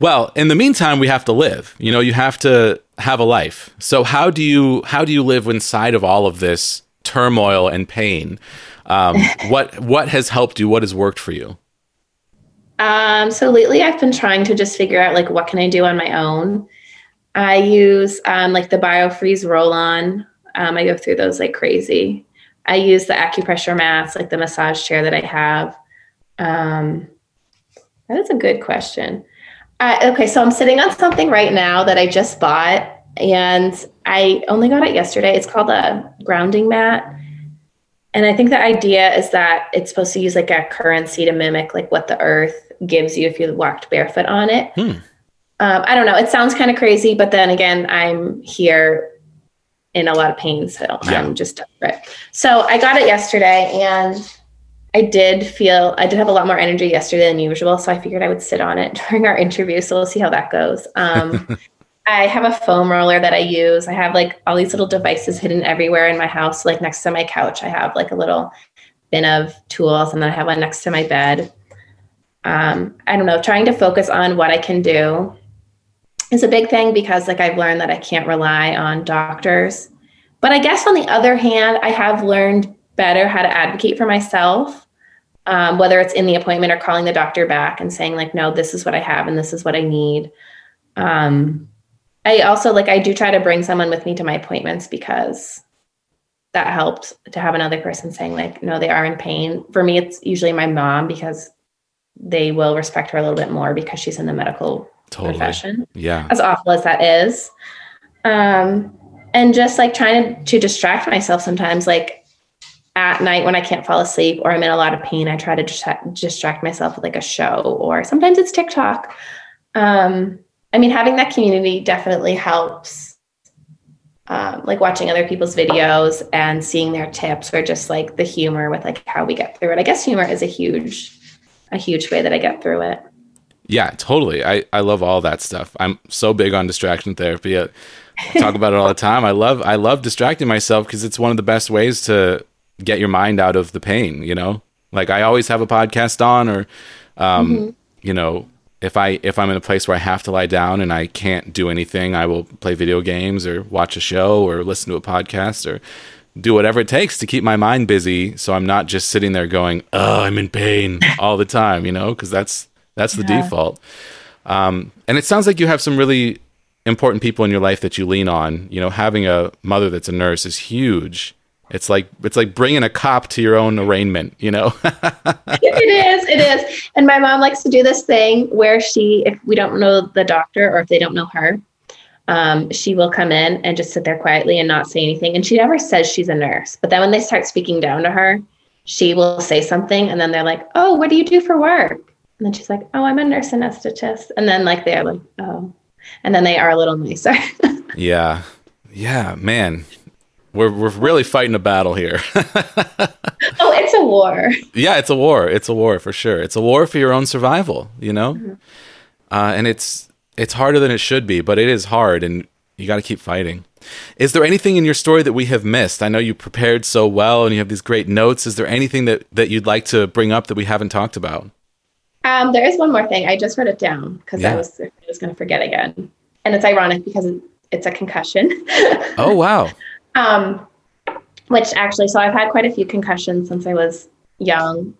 Well, in the meantime, we have to live. You know, you have to have a life. So how do you how do you live inside of all of this turmoil and pain? Um, what what has helped you? What has worked for you? Um, so lately I've been trying to just figure out like what can I do on my own. I use um, like the BioFreeze roll on. Um, I go through those like crazy. I use the acupressure mats, like the massage chair that I have. Um, that is a good question. Uh, okay, so I'm sitting on something right now that I just bought, and I only got it yesterday. It's called a grounding mat and I think the idea is that it's supposed to use like a currency to mimic like what the earth gives you if you walked barefoot on it. Hmm. Um, I don't know. It sounds kind of crazy, but then again, I'm here in a lot of pain, so yeah. I'm just desperate. So I got it yesterday, and I did feel I did have a lot more energy yesterday than usual. So I figured I would sit on it during our interview. So we'll see how that goes. Um, I have a foam roller that I use. I have like all these little devices hidden everywhere in my house. Like next to my couch, I have like a little bin of tools, and then I have one next to my bed. Um, I don't know, trying to focus on what I can do is a big thing because like I've learned that I can't rely on doctors. But I guess on the other hand, I have learned better how to advocate for myself, um, whether it's in the appointment or calling the doctor back and saying like, no, this is what I have and this is what I need. Um, I also like I do try to bring someone with me to my appointments because that helped to have another person saying like no they are in pain. For me it's usually my mom because they will respect her a little bit more because she's in the medical totally. profession. Yeah. As awful as that is. Um and just like trying to, to distract myself sometimes like at night when I can't fall asleep or I'm in a lot of pain, I try to distract, myself with like a show or sometimes it's TikTok. Um, I mean, having that community definitely helps. Um, like watching other people's videos and seeing their tips or just like the humor with like how we get through it. I guess humor is a huge, a huge way that I get through it. Yeah, totally. I, I love all that stuff. I'm so big on distraction therapy. I talk about it all the time. I love I love distracting myself because it's one of the best ways to get your mind out of the pain, you know? Like I always have a podcast on or um, mm-hmm. you know, if I if I'm in a place where I have to lie down and I can't do anything, I will play video games or watch a show or listen to a podcast or do whatever it takes to keep my mind busy so I'm not just sitting there going, "Oh, I'm in pain" all the time, you know, because that's that's the yeah. default. Um, and it sounds like you have some really important people in your life that you lean on. You know, having a mother that's a nurse is huge. It's like it's like bringing a cop to your own arraignment, you know. it is, it is. And my mom likes to do this thing where she, if we don't know the doctor or if they don't know her, um, she will come in and just sit there quietly and not say anything. And she never says she's a nurse. But then when they start speaking down to her, she will say something, and then they're like, "Oh, what do you do for work?" And then she's like, "Oh, I'm a nurse anesthetist." And then like they're like, "Oh," and then they are a little nicer. yeah, yeah, man we're we're really fighting a battle here. oh, it's a war. Yeah, it's a war. It's a war for sure. It's a war for your own survival. You know, mm-hmm. uh, and it's it's harder than it should be, but it is hard, and you got to keep fighting. Is there anything in your story that we have missed? I know you prepared so well, and you have these great notes. Is there anything that that you'd like to bring up that we haven't talked about? Um, there is one more thing. I just wrote it down because yeah. I was I was going to forget again, and it's ironic because it's a concussion. oh wow! Um, which actually, so I've had quite a few concussions since I was young.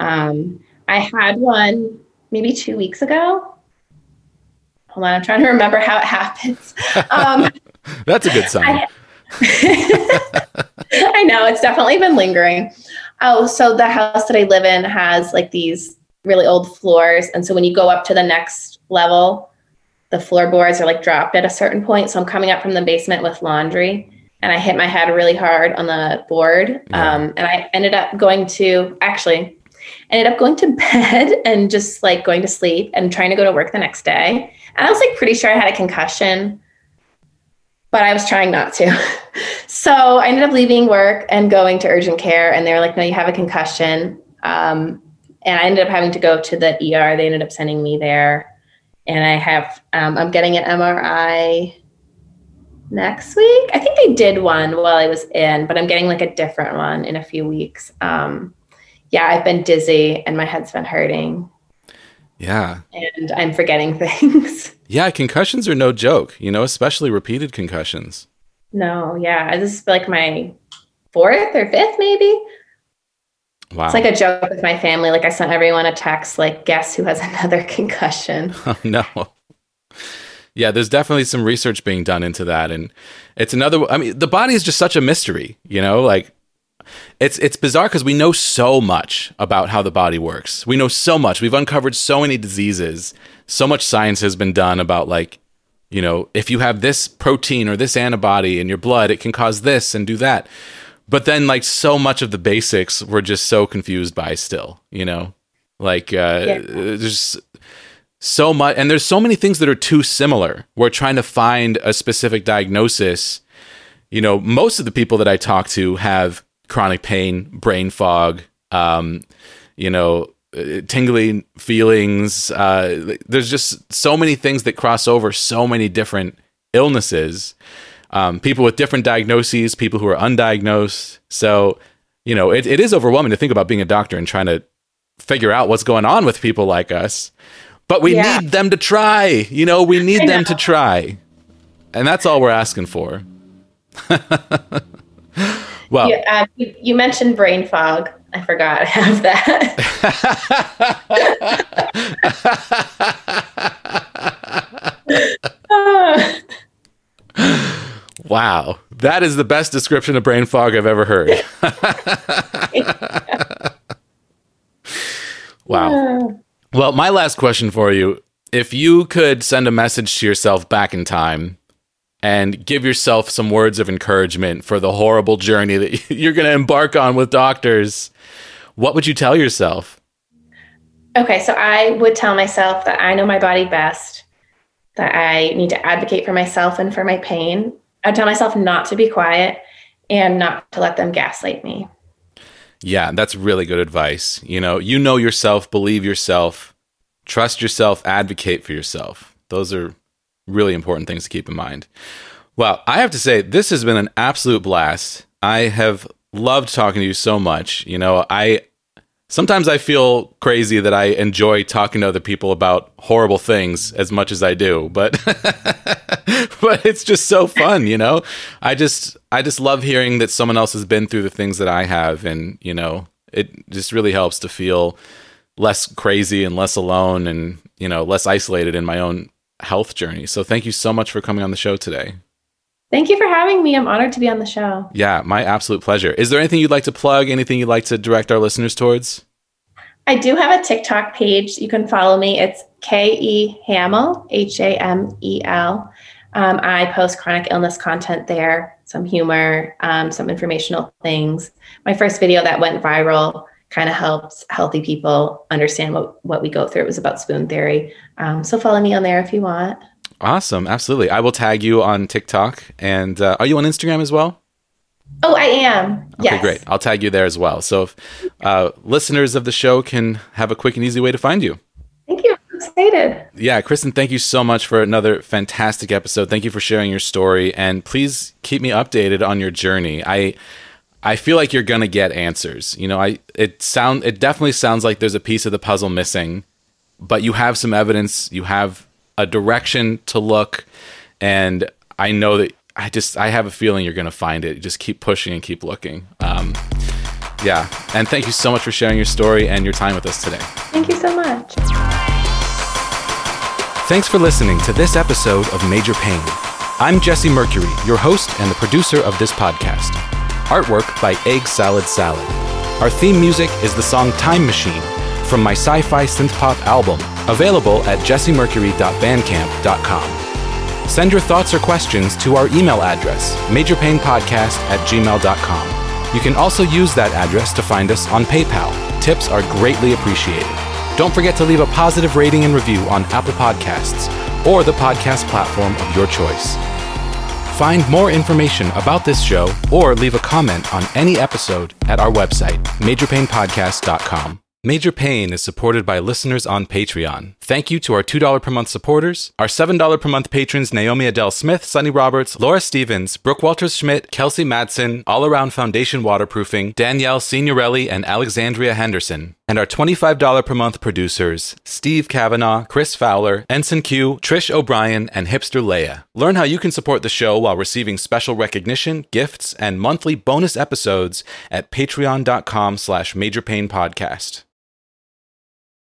Um, I had one maybe two weeks ago. Hold on, I'm trying to remember how it happens. Um, That's a good sign. I, I know it's definitely been lingering. Oh, so the house that I live in has like these really old floors, and so when you go up to the next level, the floorboards are like dropped at a certain point. So I'm coming up from the basement with laundry, and I hit my head really hard on the board. Yeah. Um, and I ended up going to actually ended up going to bed and just like going to sleep and trying to go to work the next day. And I was like pretty sure I had a concussion, but I was trying not to. so I ended up leaving work and going to urgent care. And they were like, no, you have a concussion. Um, and I ended up having to go to the ER. They ended up sending me there. And I have, um, I'm getting an MRI next week. I think I did one while I was in, but I'm getting like a different one in a few weeks. Um, yeah, I've been dizzy and my head's been hurting. Yeah. And I'm forgetting things. Yeah, concussions are no joke, you know, especially repeated concussions. No, yeah. This is like my fourth or fifth, maybe. Wow. It's like a joke with my family. Like I sent everyone a text, like, guess who has another concussion? Oh, no yeah, there's definitely some research being done into that, and it's another. I mean, the body is just such a mystery, you know. Like, it's it's bizarre because we know so much about how the body works. We know so much. We've uncovered so many diseases. So much science has been done about like, you know, if you have this protein or this antibody in your blood, it can cause this and do that. But then, like, so much of the basics we're just so confused by still, you know. Like, uh, yeah. there's so much and there's so many things that are too similar. We're trying to find a specific diagnosis. You know most of the people that i talk to have chronic pain brain fog um, you know tingling feelings uh, there's just so many things that cross over so many different illnesses. Um, people with different diagnoses people who are undiagnosed. So you know it, it is overwhelming to think about being a doctor and trying to figure out what's going on with people like us but we yeah. need them to try. You know, we need them to try. And that's all we're asking for. well, you, uh, you, you, mentioned brain fog. I forgot I have that. wow. That is the best description of brain fog I've ever heard. wow. Well, my last question for you if you could send a message to yourself back in time and give yourself some words of encouragement for the horrible journey that you're going to embark on with doctors, what would you tell yourself? Okay, so I would tell myself that I know my body best, that I need to advocate for myself and for my pain. I'd tell myself not to be quiet and not to let them gaslight me. Yeah, that's really good advice. You know, you know yourself, believe yourself, trust yourself, advocate for yourself. Those are really important things to keep in mind. Well, I have to say, this has been an absolute blast. I have loved talking to you so much. You know, I sometimes I feel crazy that I enjoy talking to other people about horrible things as much as I do, but but it's just so fun, you know. I just I just love hearing that someone else has been through the things that I have and, you know, it just really helps to feel less crazy and less alone and, you know, less isolated in my own health journey. So thank you so much for coming on the show today. Thank you for having me. I'm honored to be on the show. Yeah, my absolute pleasure. Is there anything you'd like to plug? Anything you'd like to direct our listeners towards? I do have a TikTok page. You can follow me. It's K E Hamel, H A M E L. Um, I post chronic illness content there, some humor, um, some informational things. My first video that went viral kind of helps healthy people understand what, what we go through. It was about spoon theory. Um, so follow me on there if you want. Awesome. Absolutely. I will tag you on TikTok. And uh, are you on Instagram as well? Oh, I am. Okay, yes. great. I'll tag you there as well. So if uh, listeners of the show can have a quick and easy way to find you. Thank you. I'm excited. Yeah, Kristen, thank you so much for another fantastic episode. Thank you for sharing your story. And please keep me updated on your journey. I I feel like you're gonna get answers. You know, I it sound it definitely sounds like there's a piece of the puzzle missing, but you have some evidence, you have a direction to look, and I know that I just I have a feeling you're gonna find it. Just keep pushing and keep looking. Um, yeah, and thank you so much for sharing your story and your time with us today. Thank you so much. Thanks for listening to this episode of Major Pain. I'm Jesse Mercury, your host and the producer of this podcast. Artwork by Egg Salad Salad. Our theme music is the song Time Machine from my sci fi synth pop album, available at jessemercury.bandcamp.com. Send your thoughts or questions to our email address, majorpainpodcast at gmail.com. You can also use that address to find us on PayPal. Tips are greatly appreciated. Don't forget to leave a positive rating and review on Apple Podcasts or the podcast platform of your choice. Find more information about this show or leave a comment on any episode at our website, majorpainpodcast.com. Major Pain is supported by listeners on Patreon. Thank you to our $2 per month supporters, our $7 per month patrons Naomi Adele Smith, Sunny Roberts, Laura Stevens, Brooke Walters Schmidt, Kelsey Madsen, All Around Foundation Waterproofing, Danielle Signorelli, and Alexandria Henderson. And our $25 per month producers Steve Kavanaugh, Chris Fowler, Ensign Q, Trish O'Brien, and Hipster Leia. Learn how you can support the show while receiving special recognition, gifts, and monthly bonus episodes at patreon.com slash majorpainpodcast.